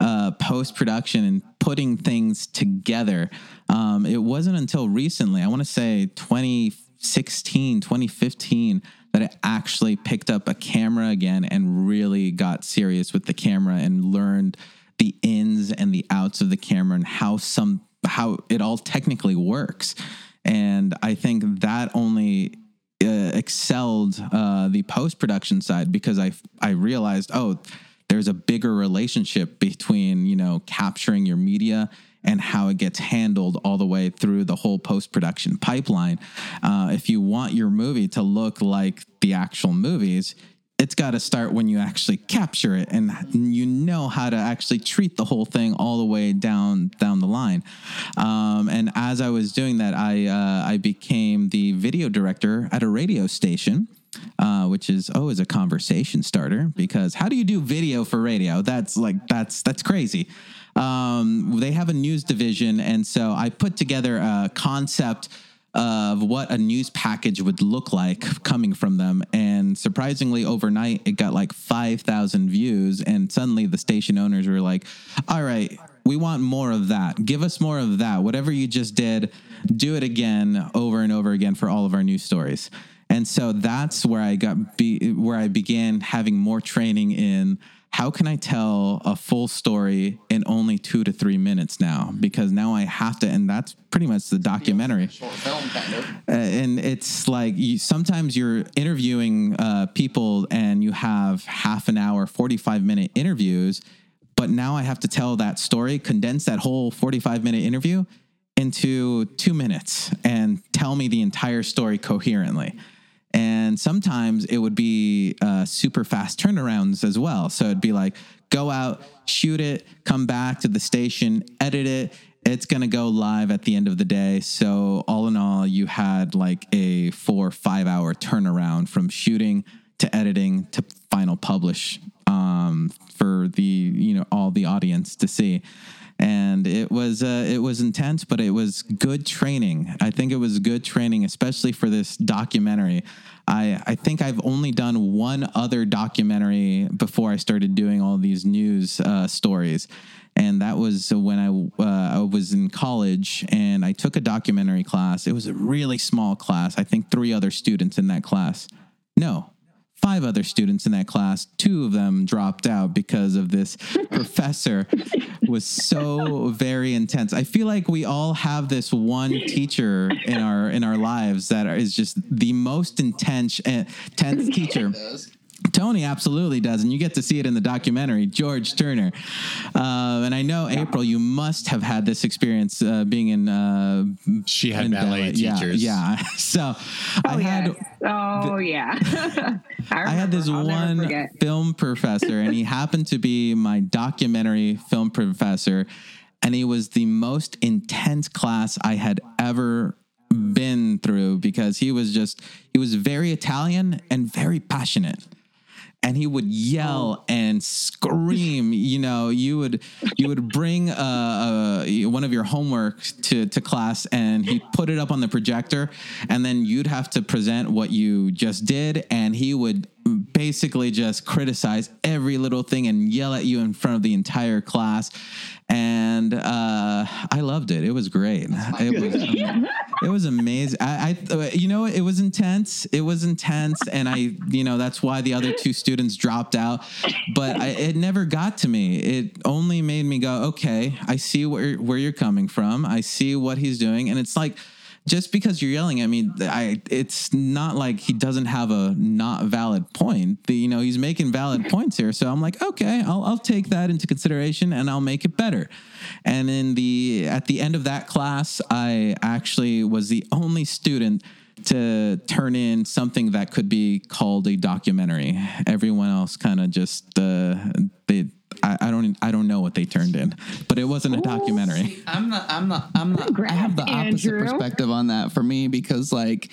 uh, post production and putting things together. Um, it wasn't until recently, I want to say 2016, 2015, that I actually picked up a camera again and really got serious with the camera and learned the ins and the outs of the camera and how some how it all technically works. And I think that only uh, excelled uh, the post production side because I I realized oh there's a bigger relationship between you know capturing your media and how it gets handled all the way through the whole post production pipeline. Uh, if you want your movie to look like the actual movies, it's got to start when you actually capture it and you know how to actually treat the whole thing all the way down down the line. Um, and as I was doing that, I uh, I became the video director at a radio station. Uh, which is always a conversation starter because how do you do video for radio? That's like that's that's crazy. Um, they have a news division, and so I put together a concept of what a news package would look like coming from them. And surprisingly, overnight, it got like 5,000 views. And suddenly the station owners were like, all right, we want more of that. Give us more of that. Whatever you just did, do it again over and over again for all of our news stories. And so that's where I got be, where I began having more training in how can I tell a full story in only two to three minutes now? Because now I have to, and that's pretty much the documentary. Short film, kind of. Uh, and it's like you, sometimes you're interviewing uh, people and you have half an hour, 45 minute interviews, but now I have to tell that story, condense that whole 45 minute interview into two minutes and tell me the entire story coherently. And sometimes it would be uh, super fast turnarounds as well. So it'd be like, go out, shoot it, come back to the station, edit it. It's going to go live at the end of the day. So, all in all, you had like a four five hour turnaround from shooting to editing to final publish um, for the, you know, all the audience to see and it was uh, it was intense, but it was good training. I think it was good training, especially for this documentary. I I think I've only done one other documentary before I started doing all these news uh, stories, and that was when I uh, I was in college and I took a documentary class. It was a really small class. I think three other students in that class. No, five other students in that class. Two of them dropped out because of this professor was so very intense. I feel like we all have this one teacher in our in our lives that is just the most intense eh, intense teacher. Tony absolutely does, and you get to see it in the documentary, George Turner. Uh, and I know April, you must have had this experience uh, being in. Uh, She had in ballet teachers. Yeah, yeah. So Oh, I had. yes. oh yeah. I, I had this. I'll one film professor, and he happened to be my documentary film professor, and he was the most intense class I had ever been through because he was just he was very Italian and very passionate. And he would yell and scream. You know, you would you would bring uh, uh, one of your homework to to class, and he'd put it up on the projector, and then you'd have to present what you just did, and he would basically just criticize every little thing and yell at you in front of the entire class. And uh, I loved it. It was great. It was, it was amazing. I, I, you know, it was intense. It was intense, and I, you know, that's why the other two students dropped out. But I, it never got to me. It only made me go, okay, I see where where you're coming from. I see what he's doing, and it's like just because you're yelling at me, I it's not like he doesn't have a not valid point. The, you know, he's making valid points here. So I'm like, okay, I'll I'll take that into consideration and I'll make it better. And in the at the end of that class, I actually was the only student to turn in something that could be called a documentary. Everyone else kind of just uh, they. I, I don't. I don't know what they turned in, but it wasn't a documentary. I'm not. I'm not. I'm not. I have the opposite Andrew. perspective on that for me because, like,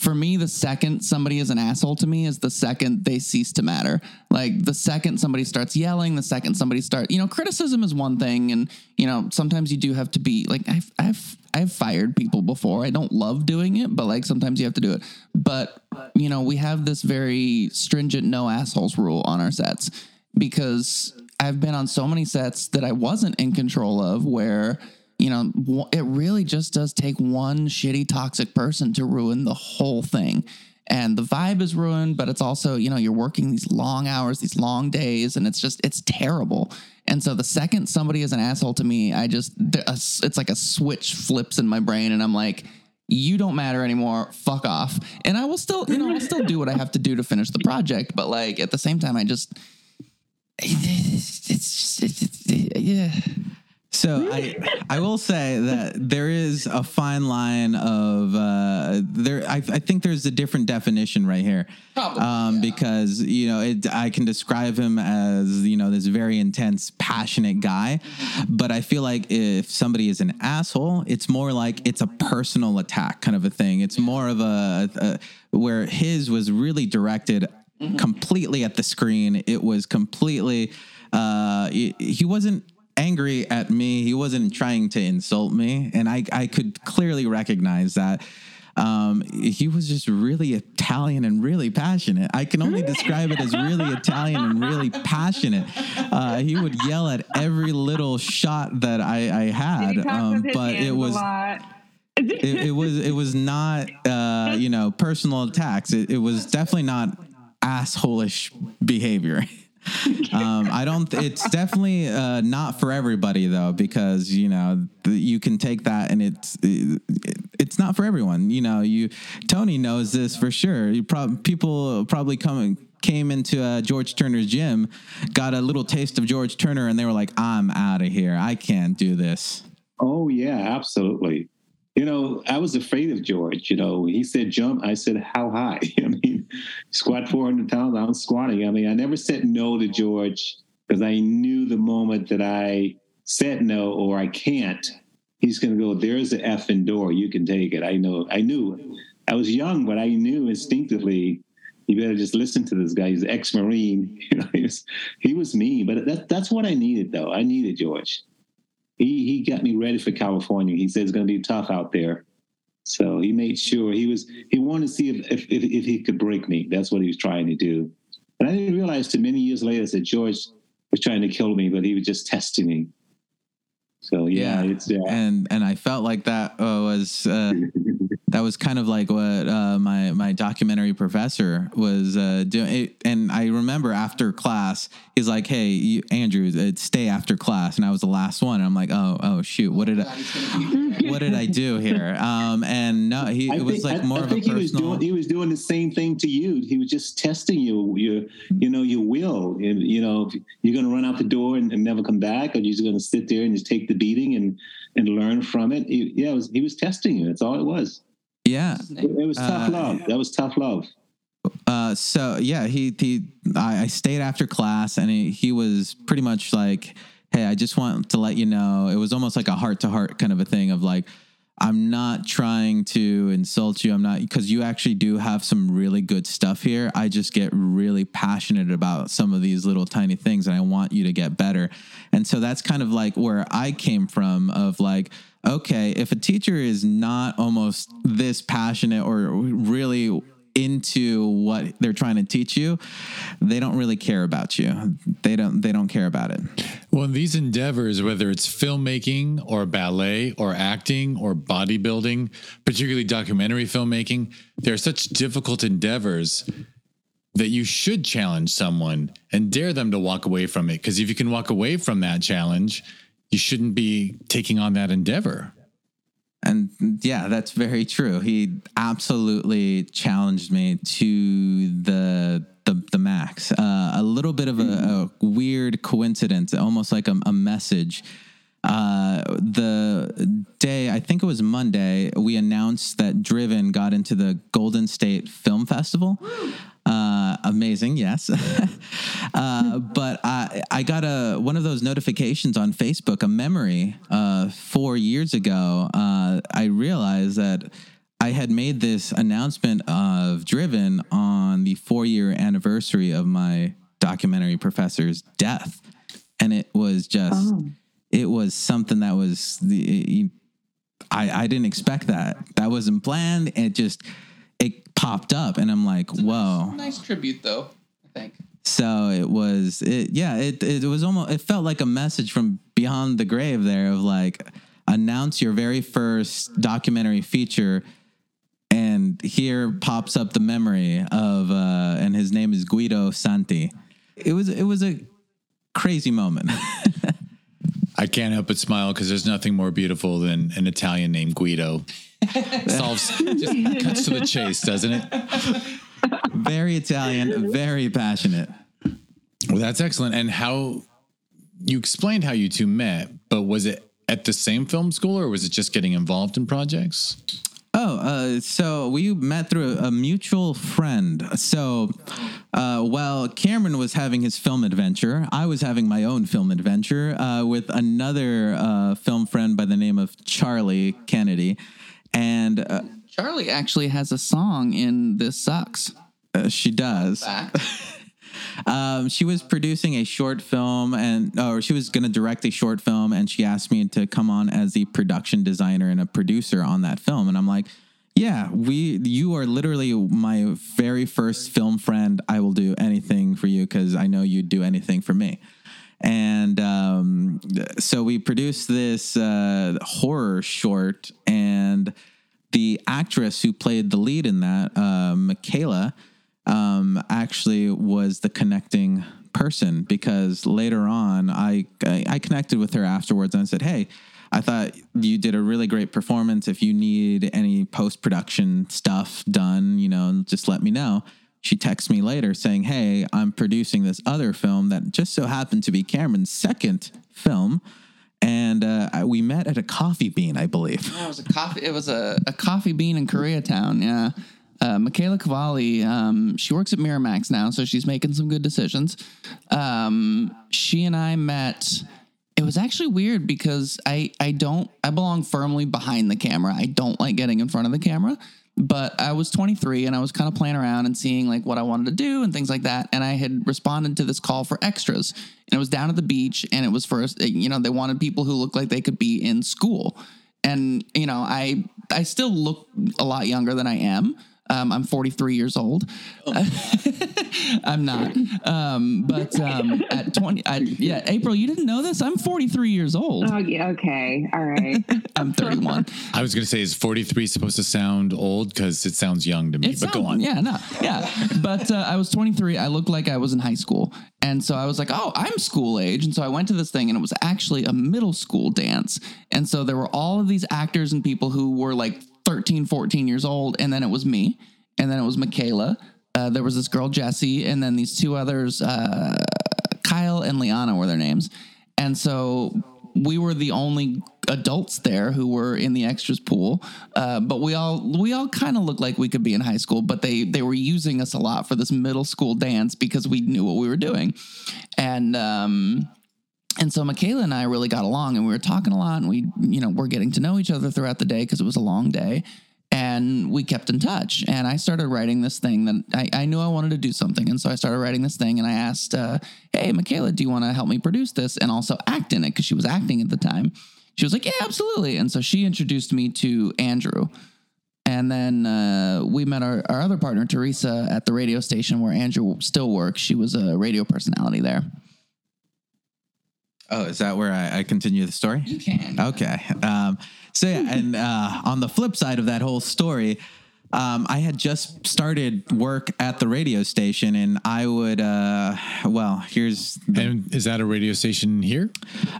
for me, the second somebody is an asshole to me is the second they cease to matter. Like the second somebody starts yelling, the second somebody start, you know, criticism is one thing, and you know, sometimes you do have to be like, I've, I've, I've fired people before. I don't love doing it, but like sometimes you have to do it. But you know, we have this very stringent no assholes rule on our sets because I've been on so many sets that I wasn't in control of where you know it really just does take one shitty toxic person to ruin the whole thing. And the vibe is ruined but it's also you know you're working these long hours these long days and it's just it's terrible. And so the second somebody is an asshole to me i just it's like a switch flips in my brain and i'm like you don't matter anymore. Fuck off. And i will still you know i'll still do what i have to do to finish the project but like at the same time i just it's, it's, it's, it's yeah. So I I will say that there is a fine line of uh, there. I, I think there's a different definition right here, Probably, um, because you know it, I can describe him as you know this very intense, passionate guy, but I feel like if somebody is an asshole, it's more like it's a personal attack kind of a thing. It's more of a, a where his was really directed completely at the screen. It was completely. Uh, he, he wasn't angry at me. He wasn't trying to insult me, and I I could clearly recognize that. Um, he was just really Italian and really passionate. I can only describe it as really Italian and really passionate. Uh, he would yell at every little shot that I, I had, um, but it was it, it was it was not uh, you know personal attacks. It, it was definitely not assholish behavior. um, I don't. It's definitely uh, not for everybody though, because you know you can take that and it's it, it's not for everyone. You know, you Tony knows this for sure. You prob- people probably come came into uh, George Turner's gym, got a little taste of George Turner, and they were like, "I'm out of here. I can't do this." Oh yeah, absolutely. You know, I was afraid of George. You know, he said jump. I said how high? I mean, squat 400 pounds. I'm squatting. I mean, I never said no to George because I knew the moment that I said no or I can't, he's going to go. There's the effing door. You can take it. I know. I knew. I was young, but I knew instinctively. You better just listen to this guy. He's ex-marine. He was he was mean, but that, that's what I needed, though. I needed George he he got me ready for California. He said it's going to be tough out there, so he made sure he was he wanted to see if if, if if he could break me. That's what he was trying to do. And I didn't realize till many years later that George was trying to kill me, but he was just testing me. So yeah, Yeah. it's yeah. and and I felt like that uh, was uh, that was kind of like what uh, my my documentary professor was uh, doing. It, and I remember after class, he's like, "Hey, you, Andrew, uh, stay after class," and I was the last one. And I'm like, "Oh, oh, shoot, what did I, what did I do here?" Um, and no, he I it was think, like I- more I of a think he was doing he was doing the same thing to you. He was just testing you, your you know your will. And you know, if you're going to run out the door and, and never come back, or you're just going to sit there and just take the beating and and learn from it. He, yeah, it was, he was testing you. That's all it was. yeah, It, it was tough Uh, love. That was tough love. Uh, so yeah, he he I, I stayed after class, and he, he was pretty much like, "Hey, I just want to let you know." It was almost like a heart to heart kind of a thing of like, "I'm not trying to insult you. I'm not because you actually do have some really good stuff here. I just get really passionate about some of these little tiny things, and I want you to get better." And so that's kind of like where I came from of like okay, if a teacher is not almost this passionate or really into what they're trying to teach you, they don't really care about you. They don't they don't care about it. Well, in these endeavors, whether it's filmmaking or ballet or acting or bodybuilding, particularly documentary filmmaking, they're such difficult endeavors that you should challenge someone and dare them to walk away from it. Because if you can walk away from that challenge, you shouldn't be taking on that endeavor. And yeah, that's very true. He absolutely challenged me to the the, the max. Uh, a little bit of a, a weird coincidence, almost like a, a message. Uh, the day, I think it was Monday, we announced that Driven got into the Golden State Film Festival. Uh, amazing, yes. uh, but I, I got a one of those notifications on Facebook, a memory. Uh, four years ago, uh, I realized that I had made this announcement of Driven on the four year anniversary of my documentary professor's death, and it was just it was something that was the. I, I didn't expect that. That wasn't planned. It just it popped up, and I'm like, whoa. Nice tribute, though. I think. So it was, it yeah, it it was almost, it felt like a message from beyond the grave there of like, announce your very first documentary feature, and here pops up the memory of, uh, and his name is Guido Santi. It was it was a crazy moment. I can't help but smile because there's nothing more beautiful than an Italian named Guido. Solves, just cuts to the chase, doesn't it? very Italian, very passionate. Well, that's excellent. And how you explained how you two met, but was it at the same film school or was it just getting involved in projects? Oh, uh, so we met through a, a mutual friend. So uh, while Cameron was having his film adventure, I was having my own film adventure uh, with another uh, film friend by the name of Charlie Kennedy. And uh, Charlie actually has a song in This Sucks. uh, she does. Um, she was producing a short film, and or she was going to direct a short film, and she asked me to come on as the production designer and a producer on that film. And I'm like, yeah, we, you are literally my very first film friend. I will do anything for you because I know you'd do anything for me. And um, so we produced this uh, horror short, and the actress who played the lead in that, uh, Michaela, um, actually was the connecting person because later on I, I I connected with her afterwards and I said, "Hey, I thought you did a really great performance. If you need any post production stuff done, you know, just let me know." She texts me later saying, "Hey, I'm producing this other film that just so happened to be Cameron's second film." And uh, we met at a coffee bean, I believe. Yeah, it was a coffee. It was a, a coffee bean in Koreatown. Yeah. Uh, Michaela Cavalli, um, she works at Miramax now, so she's making some good decisions. Um, she and I met. It was actually weird because I I don't I belong firmly behind the camera. I don't like getting in front of the camera. But I was 23 and I was kind of playing around and seeing like what I wanted to do and things like that. And I had responded to this call for extras. And it was down at the beach and it was for you know they wanted people who looked like they could be in school and you know i i still look a lot younger than i am Um, I'm 43 years old. I'm not. Um, but um, at 20, I, yeah, April, you didn't know this? I'm 43 years old. Oh, yeah, okay. All right. I'm 31. I was going to say, is 43 supposed to sound old? Because it sounds young to me, It but go on. Yeah, no, yeah. But uh, I was 23. I looked like I was in high school, and so I was like, "Oh, I'm school age." And so I went to this thing, and it was actually a middle school dance. And so there were all of these actors and people who were like 13, 14 years old, and then it was me, and then it was Michaela. Uh, there was this girl Jessie, and then these two others, uh, Kyle and Liana were their names. And so we were the only adults there who were in the extras pool. Uh, but we all we all kind of looked like we could be in high school, but they they were using us a lot for this middle school dance because we knew what we were doing. And um and so Michaela and I really got along and we were talking a lot and we, you know, we're getting to know each other throughout the day because it was a long day. And we kept in touch. And I started writing this thing that I, I knew I wanted to do something. And so I started writing this thing and I asked, uh, Hey, Michaela, do you want to help me produce this and also act in it? Because she was acting at the time. She was like, Yeah, absolutely. And so she introduced me to Andrew. And then uh, we met our, our other partner, Teresa, at the radio station where Andrew still works. She was a radio personality there. Oh, is that where I, I continue the story? You can. Okay. Um, so yeah, and uh, on the flip side of that whole story, um, I had just started work at the radio station, and I would, uh, well, here's the, And is that a radio station here?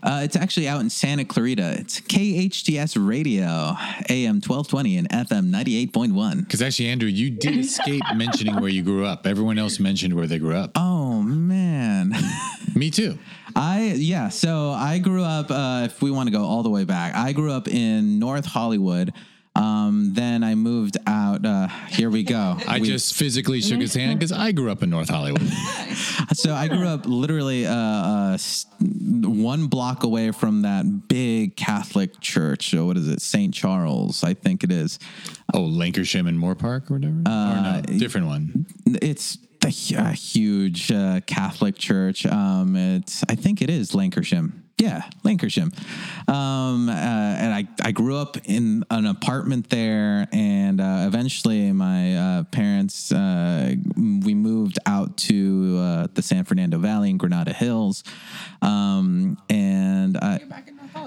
uh, it's actually out in Santa Clarita. It's KHTS Radio, AM twelve twenty and FM ninety eight point one. Because actually, Andrew, you did escape mentioning where you grew up. Everyone else mentioned where they grew up. Oh man. Me too. I yeah, so I grew up. Uh, if we want to go all the way back, I grew up in North Hollywood. Um, then I moved out. Uh, here we go. I We- just physically shook his hand because I grew up in North Hollywood. so I grew up literally uh, uh, one block away from that big Catholic church. So what is it? St. Charles, I think it is. Oh, Lankershim and Moorpark or whatever? or no, different one. It's a uh, huge uh, Catholic church. Um, it's I think it is Lankershim. Yeah, Lankershim. Um, uh, and I, I grew up in an apartment there, and uh, eventually my uh, parents uh, we moved out to uh, the San Fernando Valley in Granada Hills, um, and I,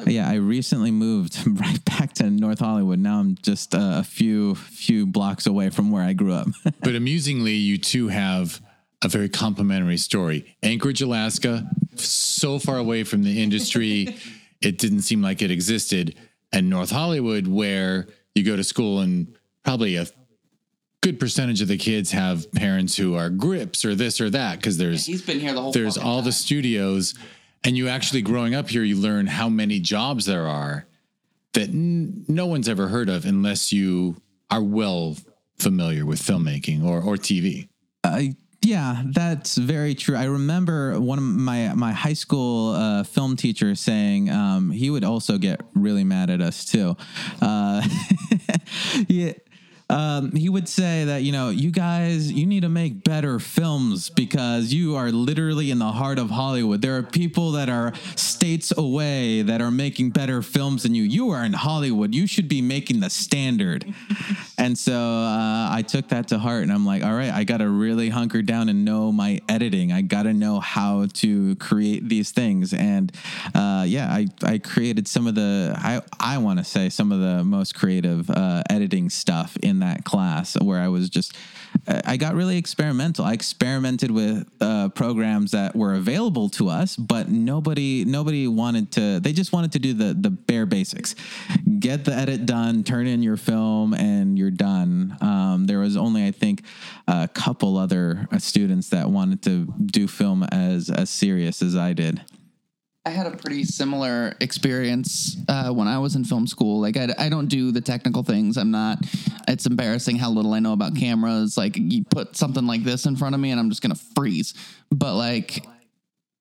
yeah, I recently moved right back to North Hollywood. Now I'm just uh, a few few blocks away from where I grew up. But amusingly, you two have a very complementary story. Anchorage, Alaska, so far away from the industry, it didn't seem like it existed. And North Hollywood, where you go to school and probably a good percentage of the kids have parents who are grips or this or that because there's He's been here the whole there's fucking all the studios and you actually growing up here you learn how many jobs there are that n- no one's ever heard of unless you are well familiar with filmmaking or or TV. Uh, yeah, that's very true. I remember one of my my high school uh, film teacher saying um, he would also get really mad at us too. Uh, yeah. Um, he would say that you know you guys you need to make better films because you are literally in the heart of Hollywood. There are people that are states away that are making better films than you. You are in Hollywood. You should be making the standard. And so uh, I took that to heart, and I'm like, all right, I got to really hunker down and know my editing. I got to know how to create these things. And uh, yeah, I, I created some of the I I want to say some of the most creative uh, editing stuff in that class, where I was just I got really experimental. I experimented with uh, programs that were available to us, but nobody nobody wanted to. They just wanted to do the the bare basics, get the edit done, turn in your film, and you're done. Um, there was only I think a couple other students that wanted to do film as as serious as I did. I had a pretty similar experience uh, when I was in film school. Like, I, I don't do the technical things. I'm not. It's embarrassing how little I know about cameras. Like, you put something like this in front of me, and I'm just gonna freeze. But like,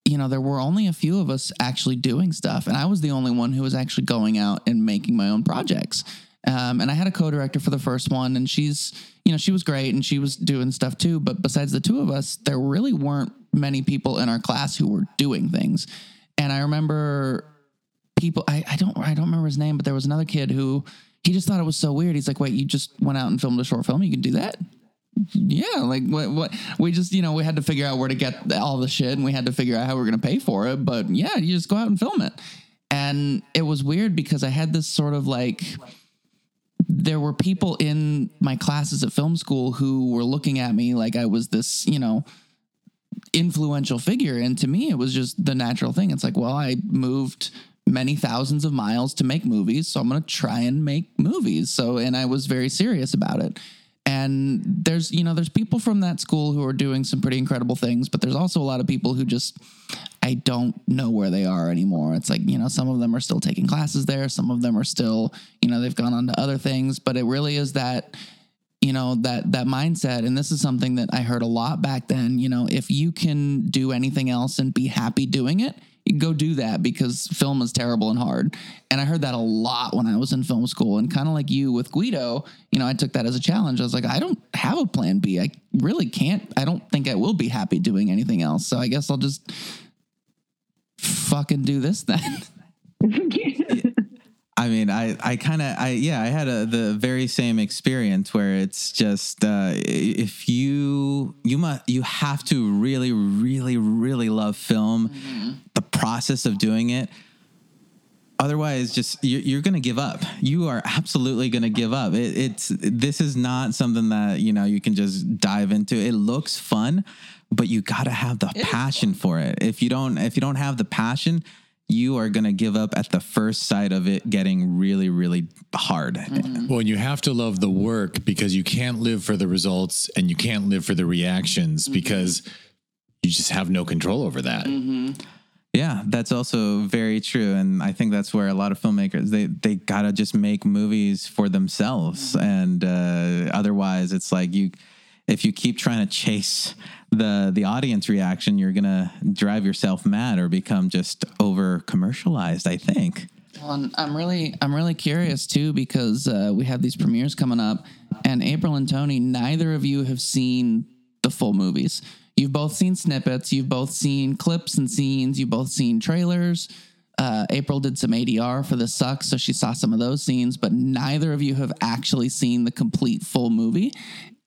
you know, there were only a few of us actually doing stuff, and I was the only one who was actually going out and making my own projects. Um, and I had a co-director for the first one, and she's, you know, she was great, and she was doing stuff too. But besides the two of us, there really weren't many people in our class who were doing things. And I remember people. I, I don't. I don't remember his name, but there was another kid who he just thought it was so weird. He's like, wait, you just went out and filmed a short film? You can do that? Yeah, like what? What? We just, you know, we had to figure out where to get all the shit, and we had to figure out how we are to pay for it. But yeah, you just go out and film it. And it was weird because I had this sort of like, there were people in my classes at film school who were looking at me like I was this, you know, influential figure. And to me, it was just the natural thing. It's like, well, I moved many thousands of miles to make movies, so I'm going to try and make movies. So, and I was very serious about it. And there's, you know, there's people from that school who are doing some pretty incredible things, but there's also a lot of people who just, I don't know where they are anymore. It's like, you know, some of them are still taking classes there, some of them are still, you know, they've gone on to other things, but it really is that you know that that mindset and this is something that i heard a lot back then you know if you can do anything else and be happy doing it go do that because film is terrible and hard. And I heard that a lot when I was in film school. And kind of like you with Guido, you know, I took that as a challenge. I was like, I don't have a plan B. I really can't. I don't think I will be happy doing anything else. So I guess I'll just fucking do this then. I mean, I, I kind of, I, yeah, I had a, the very same experience where it's just, uh, if you, you must, you have to really, really, really love film, mm-hmm. the process of doing it. Otherwise, just you're, you're going to give up. You are absolutely going to give up. It, it's this is not something that you know you can just dive into. It looks fun, but you got to have the it passion for it. If you don't, if you don't have the passion, you are going to give up at the first sight of it getting really, really hard. Mm-hmm. Well, you have to love the work because you can't live for the results and you can't live for the reactions mm-hmm. because you just have no control over that. Mm-hmm. Yeah, that's also very true, and I think that's where a lot of filmmakers they they gotta just make movies for themselves, and uh, otherwise, it's like you if you keep trying to chase the the audience reaction, you're gonna drive yourself mad or become just over commercialized. I think. Well, I'm really I'm really curious too because uh, we have these premieres coming up, and April and Tony, neither of you have seen the full movies. You've both seen snippets. You've both seen clips and scenes. You've both seen trailers. Uh, April did some ADR for the sucks, so she saw some of those scenes, but neither of you have actually seen the complete full movie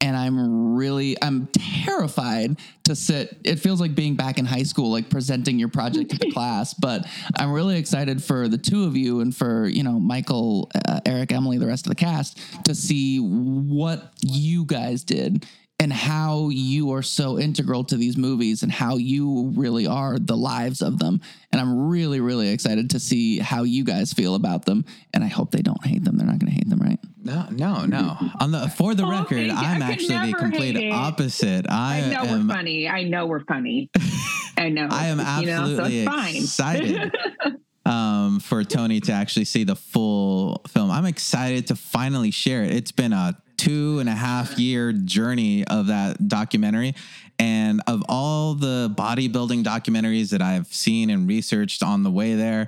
and I'm really I'm terrified to sit. It feels like being back in high school, like presenting your project to the class. But I'm really excited for the two of you and for you know Michael, uh, Eric, Emily, the rest of the cast to see what you guys did and how you are so integral to these movies and how you really are the lives of them. And I'm really, really excited to see how you guys feel about them. And I hope they don't hate them. They're not going to hate them, right? No, no, no. On the for the oh, record, I'm actually the complete opposite. I, I know am, we're funny. I know we're funny. I know. I am absolutely you know, so excited. um, for Tony to actually see the full film. I'm excited to finally share it. It's been a two and a half year journey of that documentary. And of all the bodybuilding documentaries that I've seen and researched on the way there,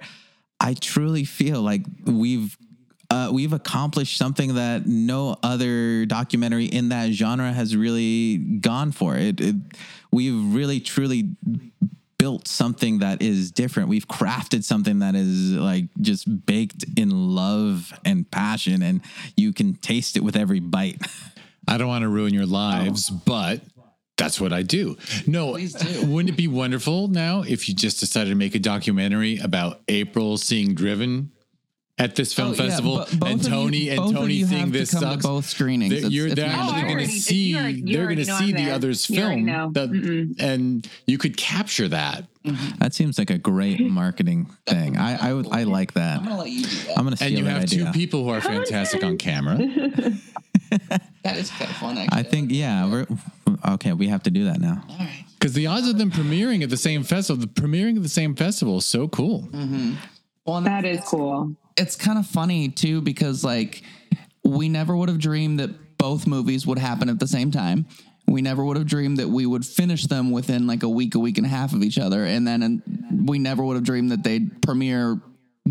I truly feel like we've uh, we've accomplished something that no other documentary in that genre has really gone for. It, it we've really truly built something that is different. We've crafted something that is like just baked in love and passion, and you can taste it with every bite. I don't want to ruin your lives, oh. but that's what I do. No, do. wouldn't it be wonderful now if you just decided to make a documentary about April seeing Driven at this film oh, festival, yeah, and Tony you, and Tony seeing this sucks. both screenings. They're, you're, they're actually going to see. they're going to see the other's film, the, and you could capture that. Mm-hmm. That seems like a great marketing thing. I I, I like that. I'm gonna let you do that. I'm gonna steal And you have idea. two people who are fantastic on camera. that is kind of fun. Actually. I think yeah. We're okay. We have to do that now. All right. Because the odds of them premiering at the same festival, the premiering at the same festival is so cool. Mm-hmm. Well, that is cool it's kind of funny too because like we never would have dreamed that both movies would happen at the same time. We never would have dreamed that we would finish them within like a week, a week and a half of each other, and then and we never would have dreamed that they'd premiere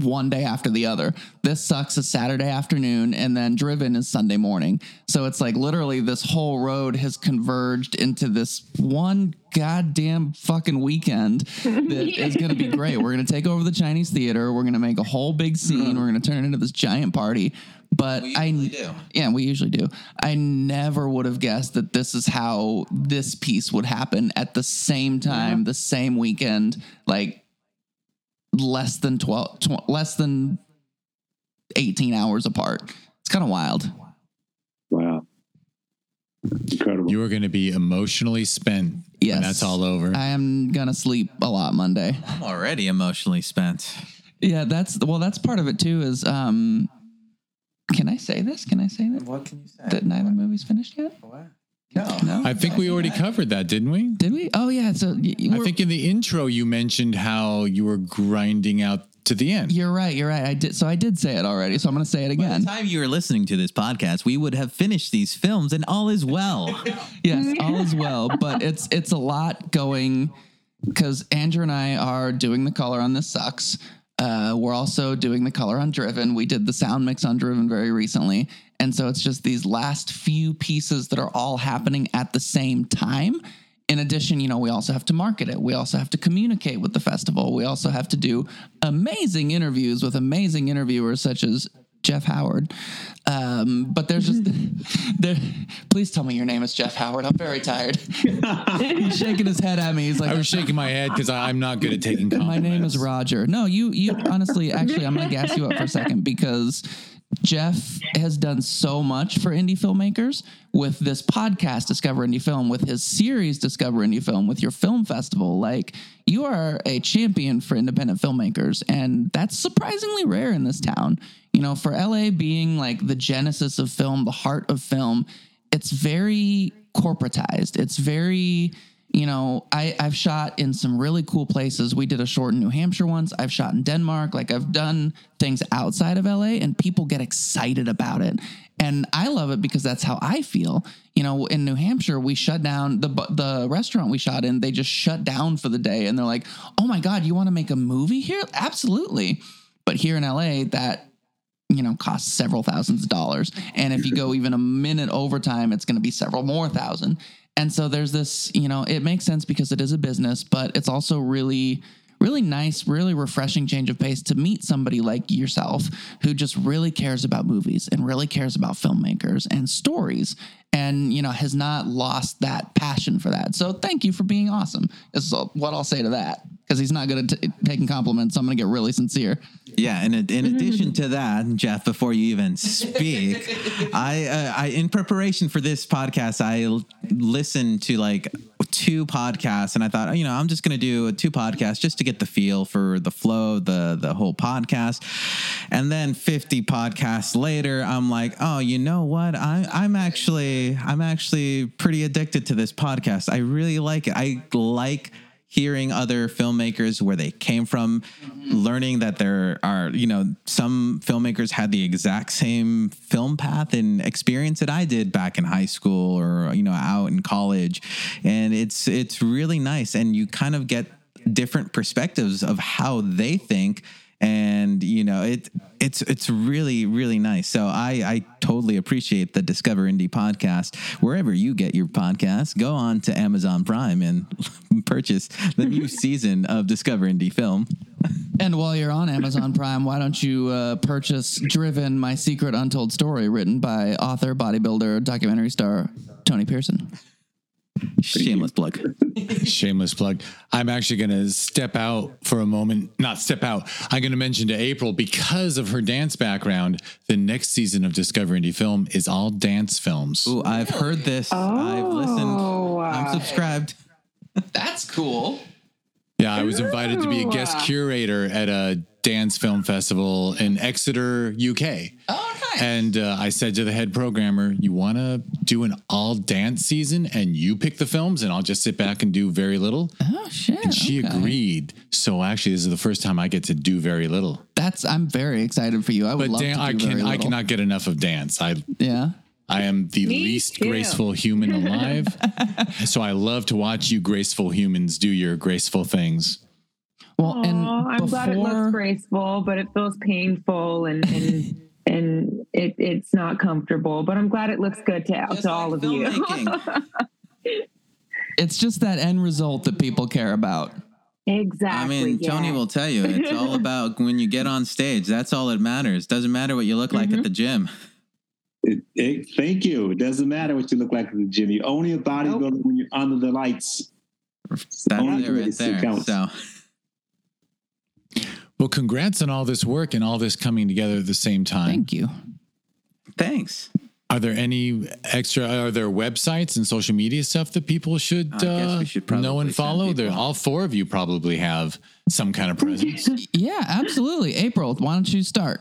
one day after the other. This sucks is Saturday afternoon, and then Driven is Sunday morning. So it's like literally this whole road has converged into this one goddamn fucking weekend that Yeah. is going to be great. We're going to take over the Chinese theater. We're going to make a whole big scene. Mm-hmm. We're going to turn it into this giant party. But We I do. yeah, we usually do. I never would have guessed that this is how this piece would happen at the same time, the same weekend, like less than 12, tw- less than 18 hours apart. It's kind of wild. Wow. Incredible. You are going to be emotionally spent Yes. when that's all over. I am going to sleep a lot Monday. I'm already emotionally spent. Yeah, that's well, that's part of it too is um can I say this? Can I say that? What can you say? That neither movie's finished yet? No. No. I think we already covered that, didn't we? Did we? Oh yeah, so y- y- I we're- think in the intro you mentioned how you were grinding out to the end. you're right, you're right. I did so I did say it already, so I'm going to say it By again. the time you were listening to this podcast, we would have finished these films and all is well. Yes, all is well, but it's it's a lot going because Andrew and I are doing the color on this sucks. Uh, we're also doing the color on Driven. We did the sound mix on Driven very recently, and so it's just these last few pieces that are all happening at the same time. In addition, you know, we also have to market it. We also have to communicate with the festival. We also have to do amazing interviews with amazing interviewers such as Jeff Howard. Um, but there's just there. Please tell me your name is Jeff Howard. I'm very tired. He's shaking his head at me. He's like, I was shaking my head because I'm not good at taking my name is Roger. No, you you honestly, actually, I'm gonna gas you up for a second because Jeff has done so much for indie filmmakers with this podcast, Discover Indie Film, with his series, Discover Indie Film, with your film festival. Like, you are a champion for independent filmmakers, and that's surprisingly rare in this town. You know, for LA being like the genesis of film, the heart of film, it's very corporatized. It's very you know, I, I've shot in some really cool places. We did a short in New Hampshire once. I've shot in Denmark. Like I've done things outside of LA and people get excited about it. And I love it because that's how I feel. You know, in New Hampshire, we shut down the the restaurant we shot in. They just shut down for the day, and they're like, "Oh my god, you want to make a movie here? Absolutely!" But here in LA, that you know costs several thousands of dollars and if you go even a minute overtime it's going to be several more thousand and so there's this you know it makes sense because it is a business but it's also really really nice really refreshing change of pace to meet somebody like yourself who just really cares about movies and really cares about filmmakers and stories and you know has not lost that passion for that. So thank you for being awesome is what i'll say to that because he's not good at t- taking compliments so i'm going to get really sincere. Yeah, and in addition to that, Jeff, before you even speak, I, uh, I in preparation for this podcast, I l- listened to like two podcasts, and I thought, you know, I'm just to do two podcasts just to get the feel for the flow, the the whole podcast, and then 50 podcasts later, I'm like, oh, you know what? I, I'm actually I'm actually pretty addicted to this podcast. I really like it. I like hearing other filmmakers where they came from mm-hmm. learning that there are you know some filmmakers had the exact same film path and experience that I did back in high school or you know out in college. And it's it's really nice. And you kind of get different perspectives of how they think and you know it it's it's really really nice. So i i totally appreciate the discover indie podcast. Wherever you get your podcast go on to amazon prime and purchase the new season of discover indie film. And while you're on Amazon Prime, why don't you uh, purchase Driven, My Secret Untold Story, written by author, bodybuilder, documentary star Tony Pearson? Shameless plug Shameless plug. I'm actually going to step out for a moment. Not step out. I'm going to mention to April because of her dance background. The next season of Discover Indie Film is all dance films. Ooh, i've heard this i've listened Oh, i'm subscribed That's cool. Yeah, I was invited to be a guest curator at a dance film festival in Exeter, UK. Oh, nice. And uh, I said to the head programmer, "You want to do an all dance season, and you pick the films, and I'll just sit back and do very little." oh shit. And she okay. agreed. So actually, this is the first time I get to do very little. That's I'm very excited for you. I would But love dan- to do I can I cannot get enough of dance. I Yeah. I am the Me least too. graceful human alive. so I love to watch you graceful humans do your graceful things. Well, and I'm glad it looks graceful, but it feels painful and and and it, it's not comfortable. But I'm glad it looks good to, Just to all of you. It's just that end result that people care about. exactly. I mean, yeah. Tony will tell you it's all about when you get on stage. That's all that matters. Doesn't matter what you look like Mm-hmm. at the gym. It, it, thank you. It doesn't matter what you look like in the gym. You're only a bodybuilder when you're under the lights. That's Only it right there. counts. So Well, congrats on all this work and all this coming together at the same time. Thank you. thanks. Are there any extra? Are there websites and social media stuff that people should, uh, we should know probably and send follow? There, all four of you probably have some kind of presence. Yeah, absolutely. April, why don't you start?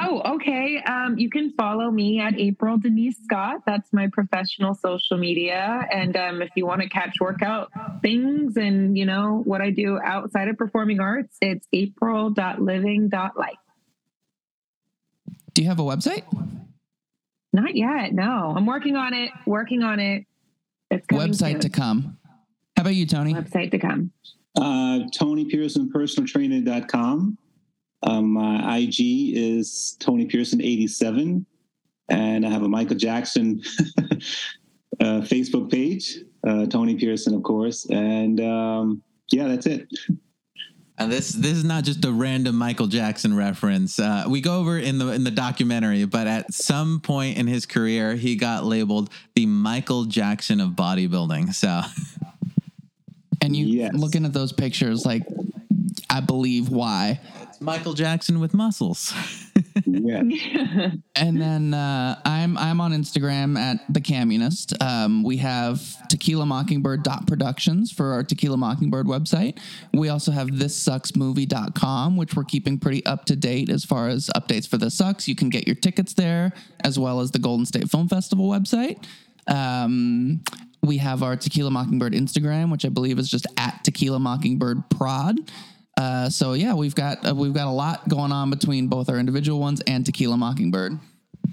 Oh, okay. Um, you can follow me at April Denise Scott. That's my professional social media. And um, if you want to catch workout things and you know what I do outside of performing arts, it's april.living.life. Do you have a website? Not yet. No, I'm working on it. Working on it. It's coming Website soon. to come. How about you, Tony? Website to come. Uh, Tony Pearson, personaltrainer.com. Um, my IG is Tony Pearson 87. And I have a Michael Jackson uh, Facebook page, uh, Tony Pearson, of course. And um, yeah, that's it. And this this is not just a random Michael Jackson reference. Uh, we go over in the in the documentary, but at some point in his career, he got labeled the Michael Jackson of bodybuilding. So And you Yes. looking at those pictures, like, I believe why. Michael Jackson with muscles. Yeah. And then uh, I'm I'm on Instagram at the Communist. Um, we have Tequila Mockingbird dot Productions for our Tequila Mockingbird website. We also have thissucksmovie.com, which we're keeping pretty up to date as far as updates for This Sucks. You can get your tickets there, as well as the Golden State Film Festival website. Um, we have our Tequila Mockingbird Instagram, which I believe is just at Tequila Mockingbird Prod. Uh, so yeah, we've got uh, we've got a lot going on between both our individual ones and Tequila Mockingbird.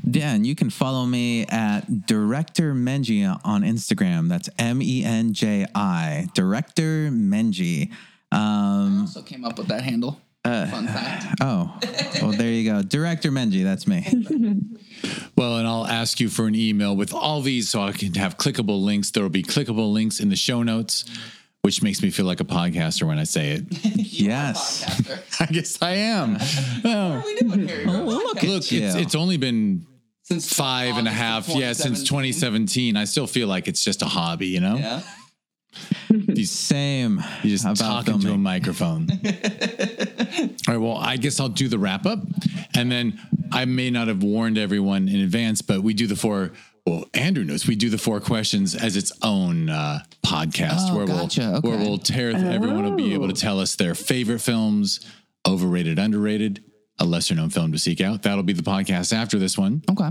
Dan, you can follow me at Director Menji on Instagram. That's M E N J I. Director Menji. Um, Also came up with that handle. Fun fact. oh, well, there you go. Director Menji. That's me. Well, and I'll ask you for an email with all these so I can have clickable links. There will be clickable links in the show notes, which makes me feel like a podcaster when I say it. yes. I guess I am. Oh, oh Look at look, you. it's, it's only been Since five and a half. Yeah, since 2017. I still feel like it's just a hobby, you know? Yeah. These Same. You just about talk into a microphone. All right. Well, I guess I'll do the wrap up, and then I may not have warned everyone in advance, but we do the four. Well, Andrew knows we do the four questions as its own uh, podcast, Oh, where gotcha. we'll where we'll tear. Everyone will be able to tell us their favorite films, overrated, underrated, a lesser known film to seek out. That'll be the podcast after this one, Okay.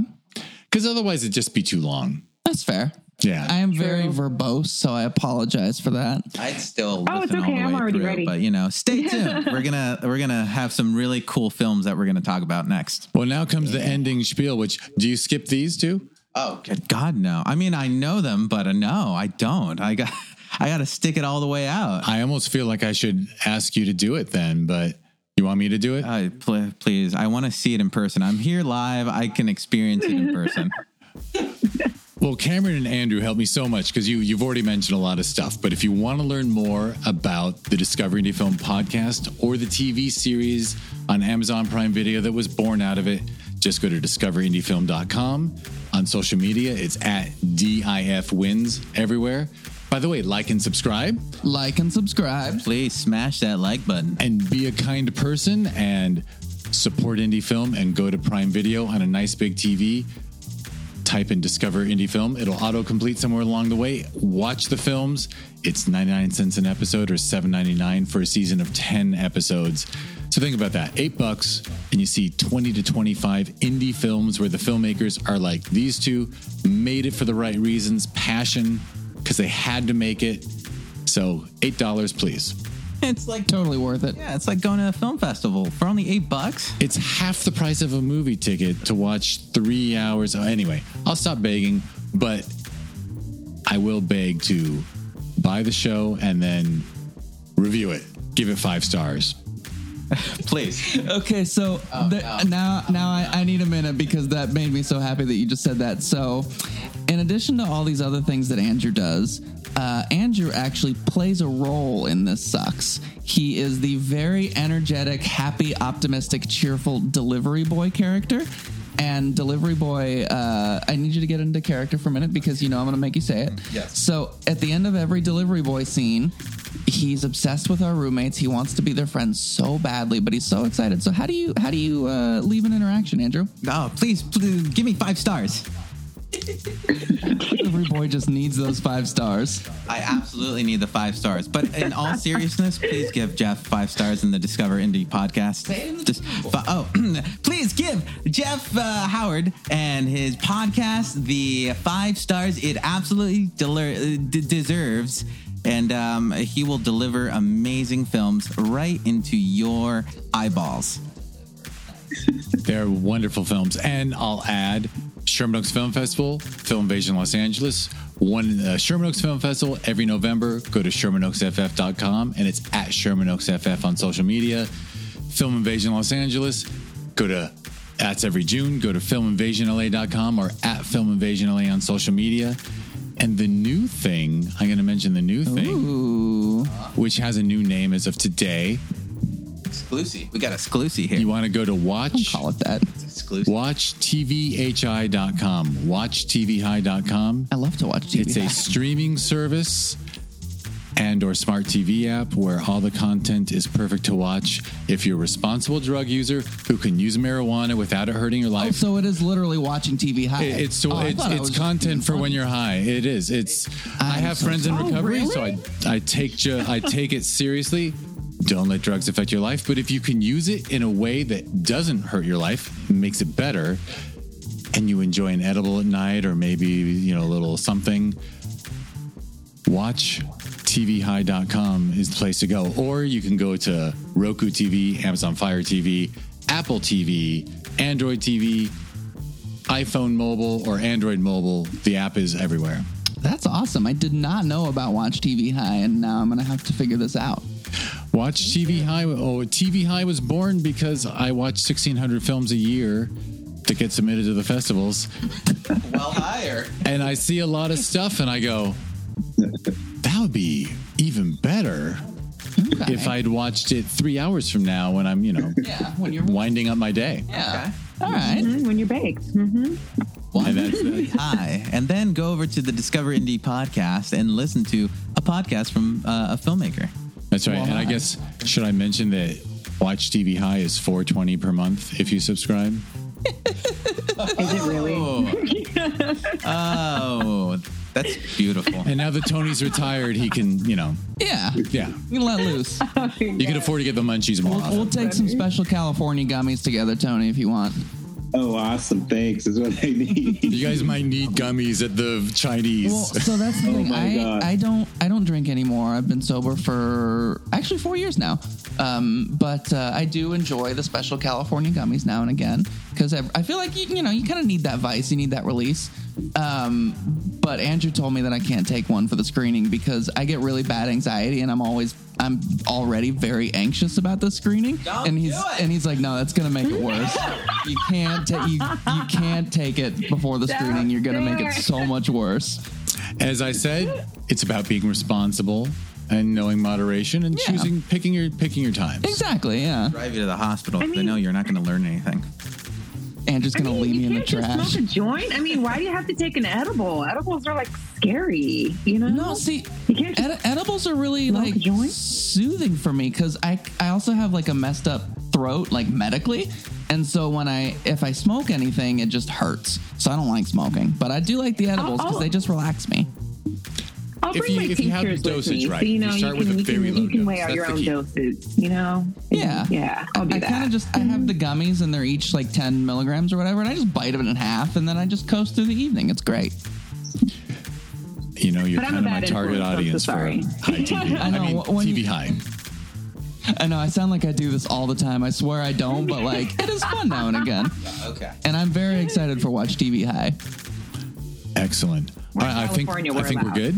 because otherwise it'd just be too long. That's fair. Yeah. I am very verbose, so I apologize for that. I'd still Oh, it's listen all okay. the I'm way already through, ready. but you know, stay tuned. we're gonna we're gonna have some really cool films that we're gonna talk about next. well, now comes the ending spiel. Which do you skip these two? Oh, good God, no! I mean, I know them, but uh, no, I don't. I got I got to stick it all the way out. I almost feel like I should ask you to do it then, but you want me to do it? Uh, pl- please, I want to see it in person. I'm here live. I can experience it in person. Well, Cameron and Andrew helped me so much because you you've already mentioned a lot of stuff. But if you want to learn more about the Discovery Indie Film podcast or the TV series on Amazon Prime Video that was born out of it, just go to discoveryindiefilm.com. On social media, it's at DIF Wins everywhere. By the way, like and subscribe Like and subscribe. Please smash that like button. and be a kind person and support indie film and go to Prime Video on a nice big TV. Type in Discover Indie Film. It'll autocomplete somewhere along the way. Watch the films. It's 99 cents an episode or 7.99 for a season of 10 episodes. So think about that. 8 bucks and you see 20 to 25 indie films where the filmmakers are like these two made it for the right reasons, passion because they had to make it. So, $8 please. It's like Totally worth it. yeah, it's like going to a film festival for only eight bucks. It's half the price of a movie ticket to watch three hours. Oh, anyway, I'll stop begging, but I will beg to buy the show and then review it. give it five stars. Please. Okay, so the- now now I, I need a minute because that made me so happy that you just said that. So, in addition to all these other things that Andrew does, uh, Andrew actually plays a role in this sucks. He is the very energetic, happy, optimistic, cheerful delivery boy character. And delivery boy, uh, I need you to get into character for a minute because you know I'm going to make you say it. Yes. So at the end of every delivery boy scene, he's obsessed with our roommates. He wants to be their friend so badly, but he's so excited. So how do you how do you uh, leave an interaction, Andrew? Oh, please, please give me five stars. Delivery boy just needs those five stars. I absolutely need the five stars. But in all seriousness, please give Jeff five stars in the Discover Indie podcast. Just fi- oh, please give Jeff uh, Howard and his podcast the five stars it absolutely deler- uh, d- deserves. And um, he will deliver amazing films right into your eyeballs. They're wonderful films. And I'll add Sherman Oaks Film Festival, Film Invasion Los Angeles. One uh, Sherman Oaks Film Festival every November. Go to ShermanOaksFF.com and it's at Sherman Oaks FF on social media. Film Invasion Los Angeles. Go to that's every June. Go to FilmInvasionLA.com or at Film Invasion LA on social media. And the new thing, I'm going to mention the new thing, Ooh, which has a new name as of today. Exclusive. We got exclusive here. You want to go to watch Don't call it that. exclusive. WatchTVHI.com. WatchTVHI.com. I love to watch TV. It's a streaming service and or smart TV app where all the content is perfect to watch if you're a responsible drug user who can use marijuana without it hurting your Oh, life. so it is literally watching TV high. It- It's so Oh, it's, I it's content for when you're high. It is. It's. I I'm have so friends in recovery, Oh, so I? I take ju- I take it seriously. Don't let drugs affect your life, but if you can use it in a way that doesn't hurt your life, makes it better, and you enjoy an edible at night or maybe you know a little something, watch tvhigh.com is the place to go. Or you can go to Roku TV, Amazon Fire TV, Apple TV, Android TV, iPhone mobile, or Android mobile. The app is everywhere. That's awesome. I did not know about Watch TV High, and now I'm gonna have to figure this out. Watch TV High. Oh, TV High was born because I watch 1,600 films a year that get submitted to the festivals. Well, higher. And I see a lot of stuff and I go, that would be even better Okay. if I'd watched it three hours from now when I'm, you know, yeah, when you're winding up my day. yeah. All right. Mhm, when you're baked. hmm And that's, that's Hi, and then go over to the Discover Indie podcast and listen to a podcast from uh, a filmmaker. That's right. Well, and I I- guess should I mention that Watch TV High is 420 per month if you subscribe? Is it really? Oh. oh, that's beautiful. And now that Tony's retired, he can, you know, Yeah. yeah, You can let loose. you can afford to get the munchies more We'll, often. we'll take some special California gummies together, Tony, if you want. Oh, awesome! Thanks. Is what I need. You guys might need gummies at the Chinese. Well, so that's the thing. my I, God. I don't I don't drink anymore. I've been sober for actually four years now. Um, but uh, I do enjoy the special California gummies now and again because I, I feel like you you know you kind of need that vice, you need that release. Um, but Andrew told me that I can't take one for the screening because I get really bad anxiety and I'm always I'm already very anxious about the screening. Don't and he's do it. and he's like, no, that's gonna make it worse. you can't take you you can't take it before the screening. You're gonna make it so much worse. As I said, it's about being responsible and knowing moderation and Yeah. choosing picking your picking your times. Exactly, yeah. Drive you to the hospital. I they know you're not going to learn anything. Andrew's I gonna mean, leave me in the trash. Smoke a joint. I mean, why do you have to take an edible? Edibles are like scary. You know? No, see, You can't edi- edibles are really like soothing for me because I I also have like a messed up throat, like medically, and so when I if I smoke anything, it just hurts. So I don't like smoking, but I do like the oh, edibles because oh. they just relax me. I'll If bring you- my if you have the with dosage me, right, so you you know you, start with can a you very can, low you can weigh out your own key. doses. You know? Yeah. yeah. I'll do I that. kind of just I have the gummies and they're each like ten milligrams or whatever, and I just bite them in half and then I just coast through the evening. It's great. You know, you're kind of my target influence, I'm so audience for sorry. high TV. I know, mean, TV you- high. I know I sound like I do this all the time. I swear I don't, but like it is fun now and again. Okay. And I'm very excited for Watch TV High. Excellent. We're All in right, I think I we're think we're allowed.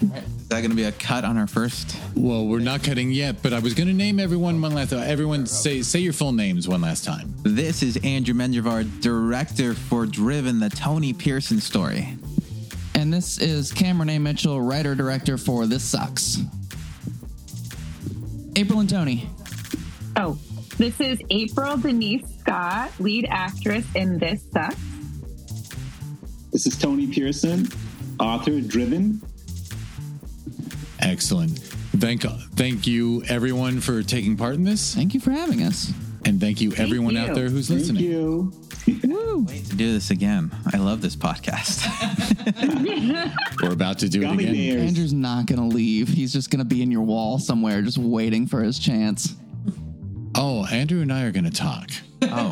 Good. that going to be a cut on our first? Well, we're not cutting yet, but I was going to name everyone one last time. Everyone say say your full names one last time. This is Andrew Menjivar, director for Driven, the Tony Pearson story. And this is Cameron A. Mitchell, writer director for This Sucks. April and Tony. Oh, this is April Denise Scott, lead actress in This Sucks. This is Tony Pearson, author, Driven. Excellent. Thank thank you everyone for taking part in this, Thank you for having us. and thank you everyone you. out there who's Thank listening. you. Wait to do this again. I love this podcast. We're about to do Gummy it again. bears. Andrew's not going to leave. He's just going to be in your wall somewhere, just waiting for his chance. Oh, Andrew and I are going to talk. oh.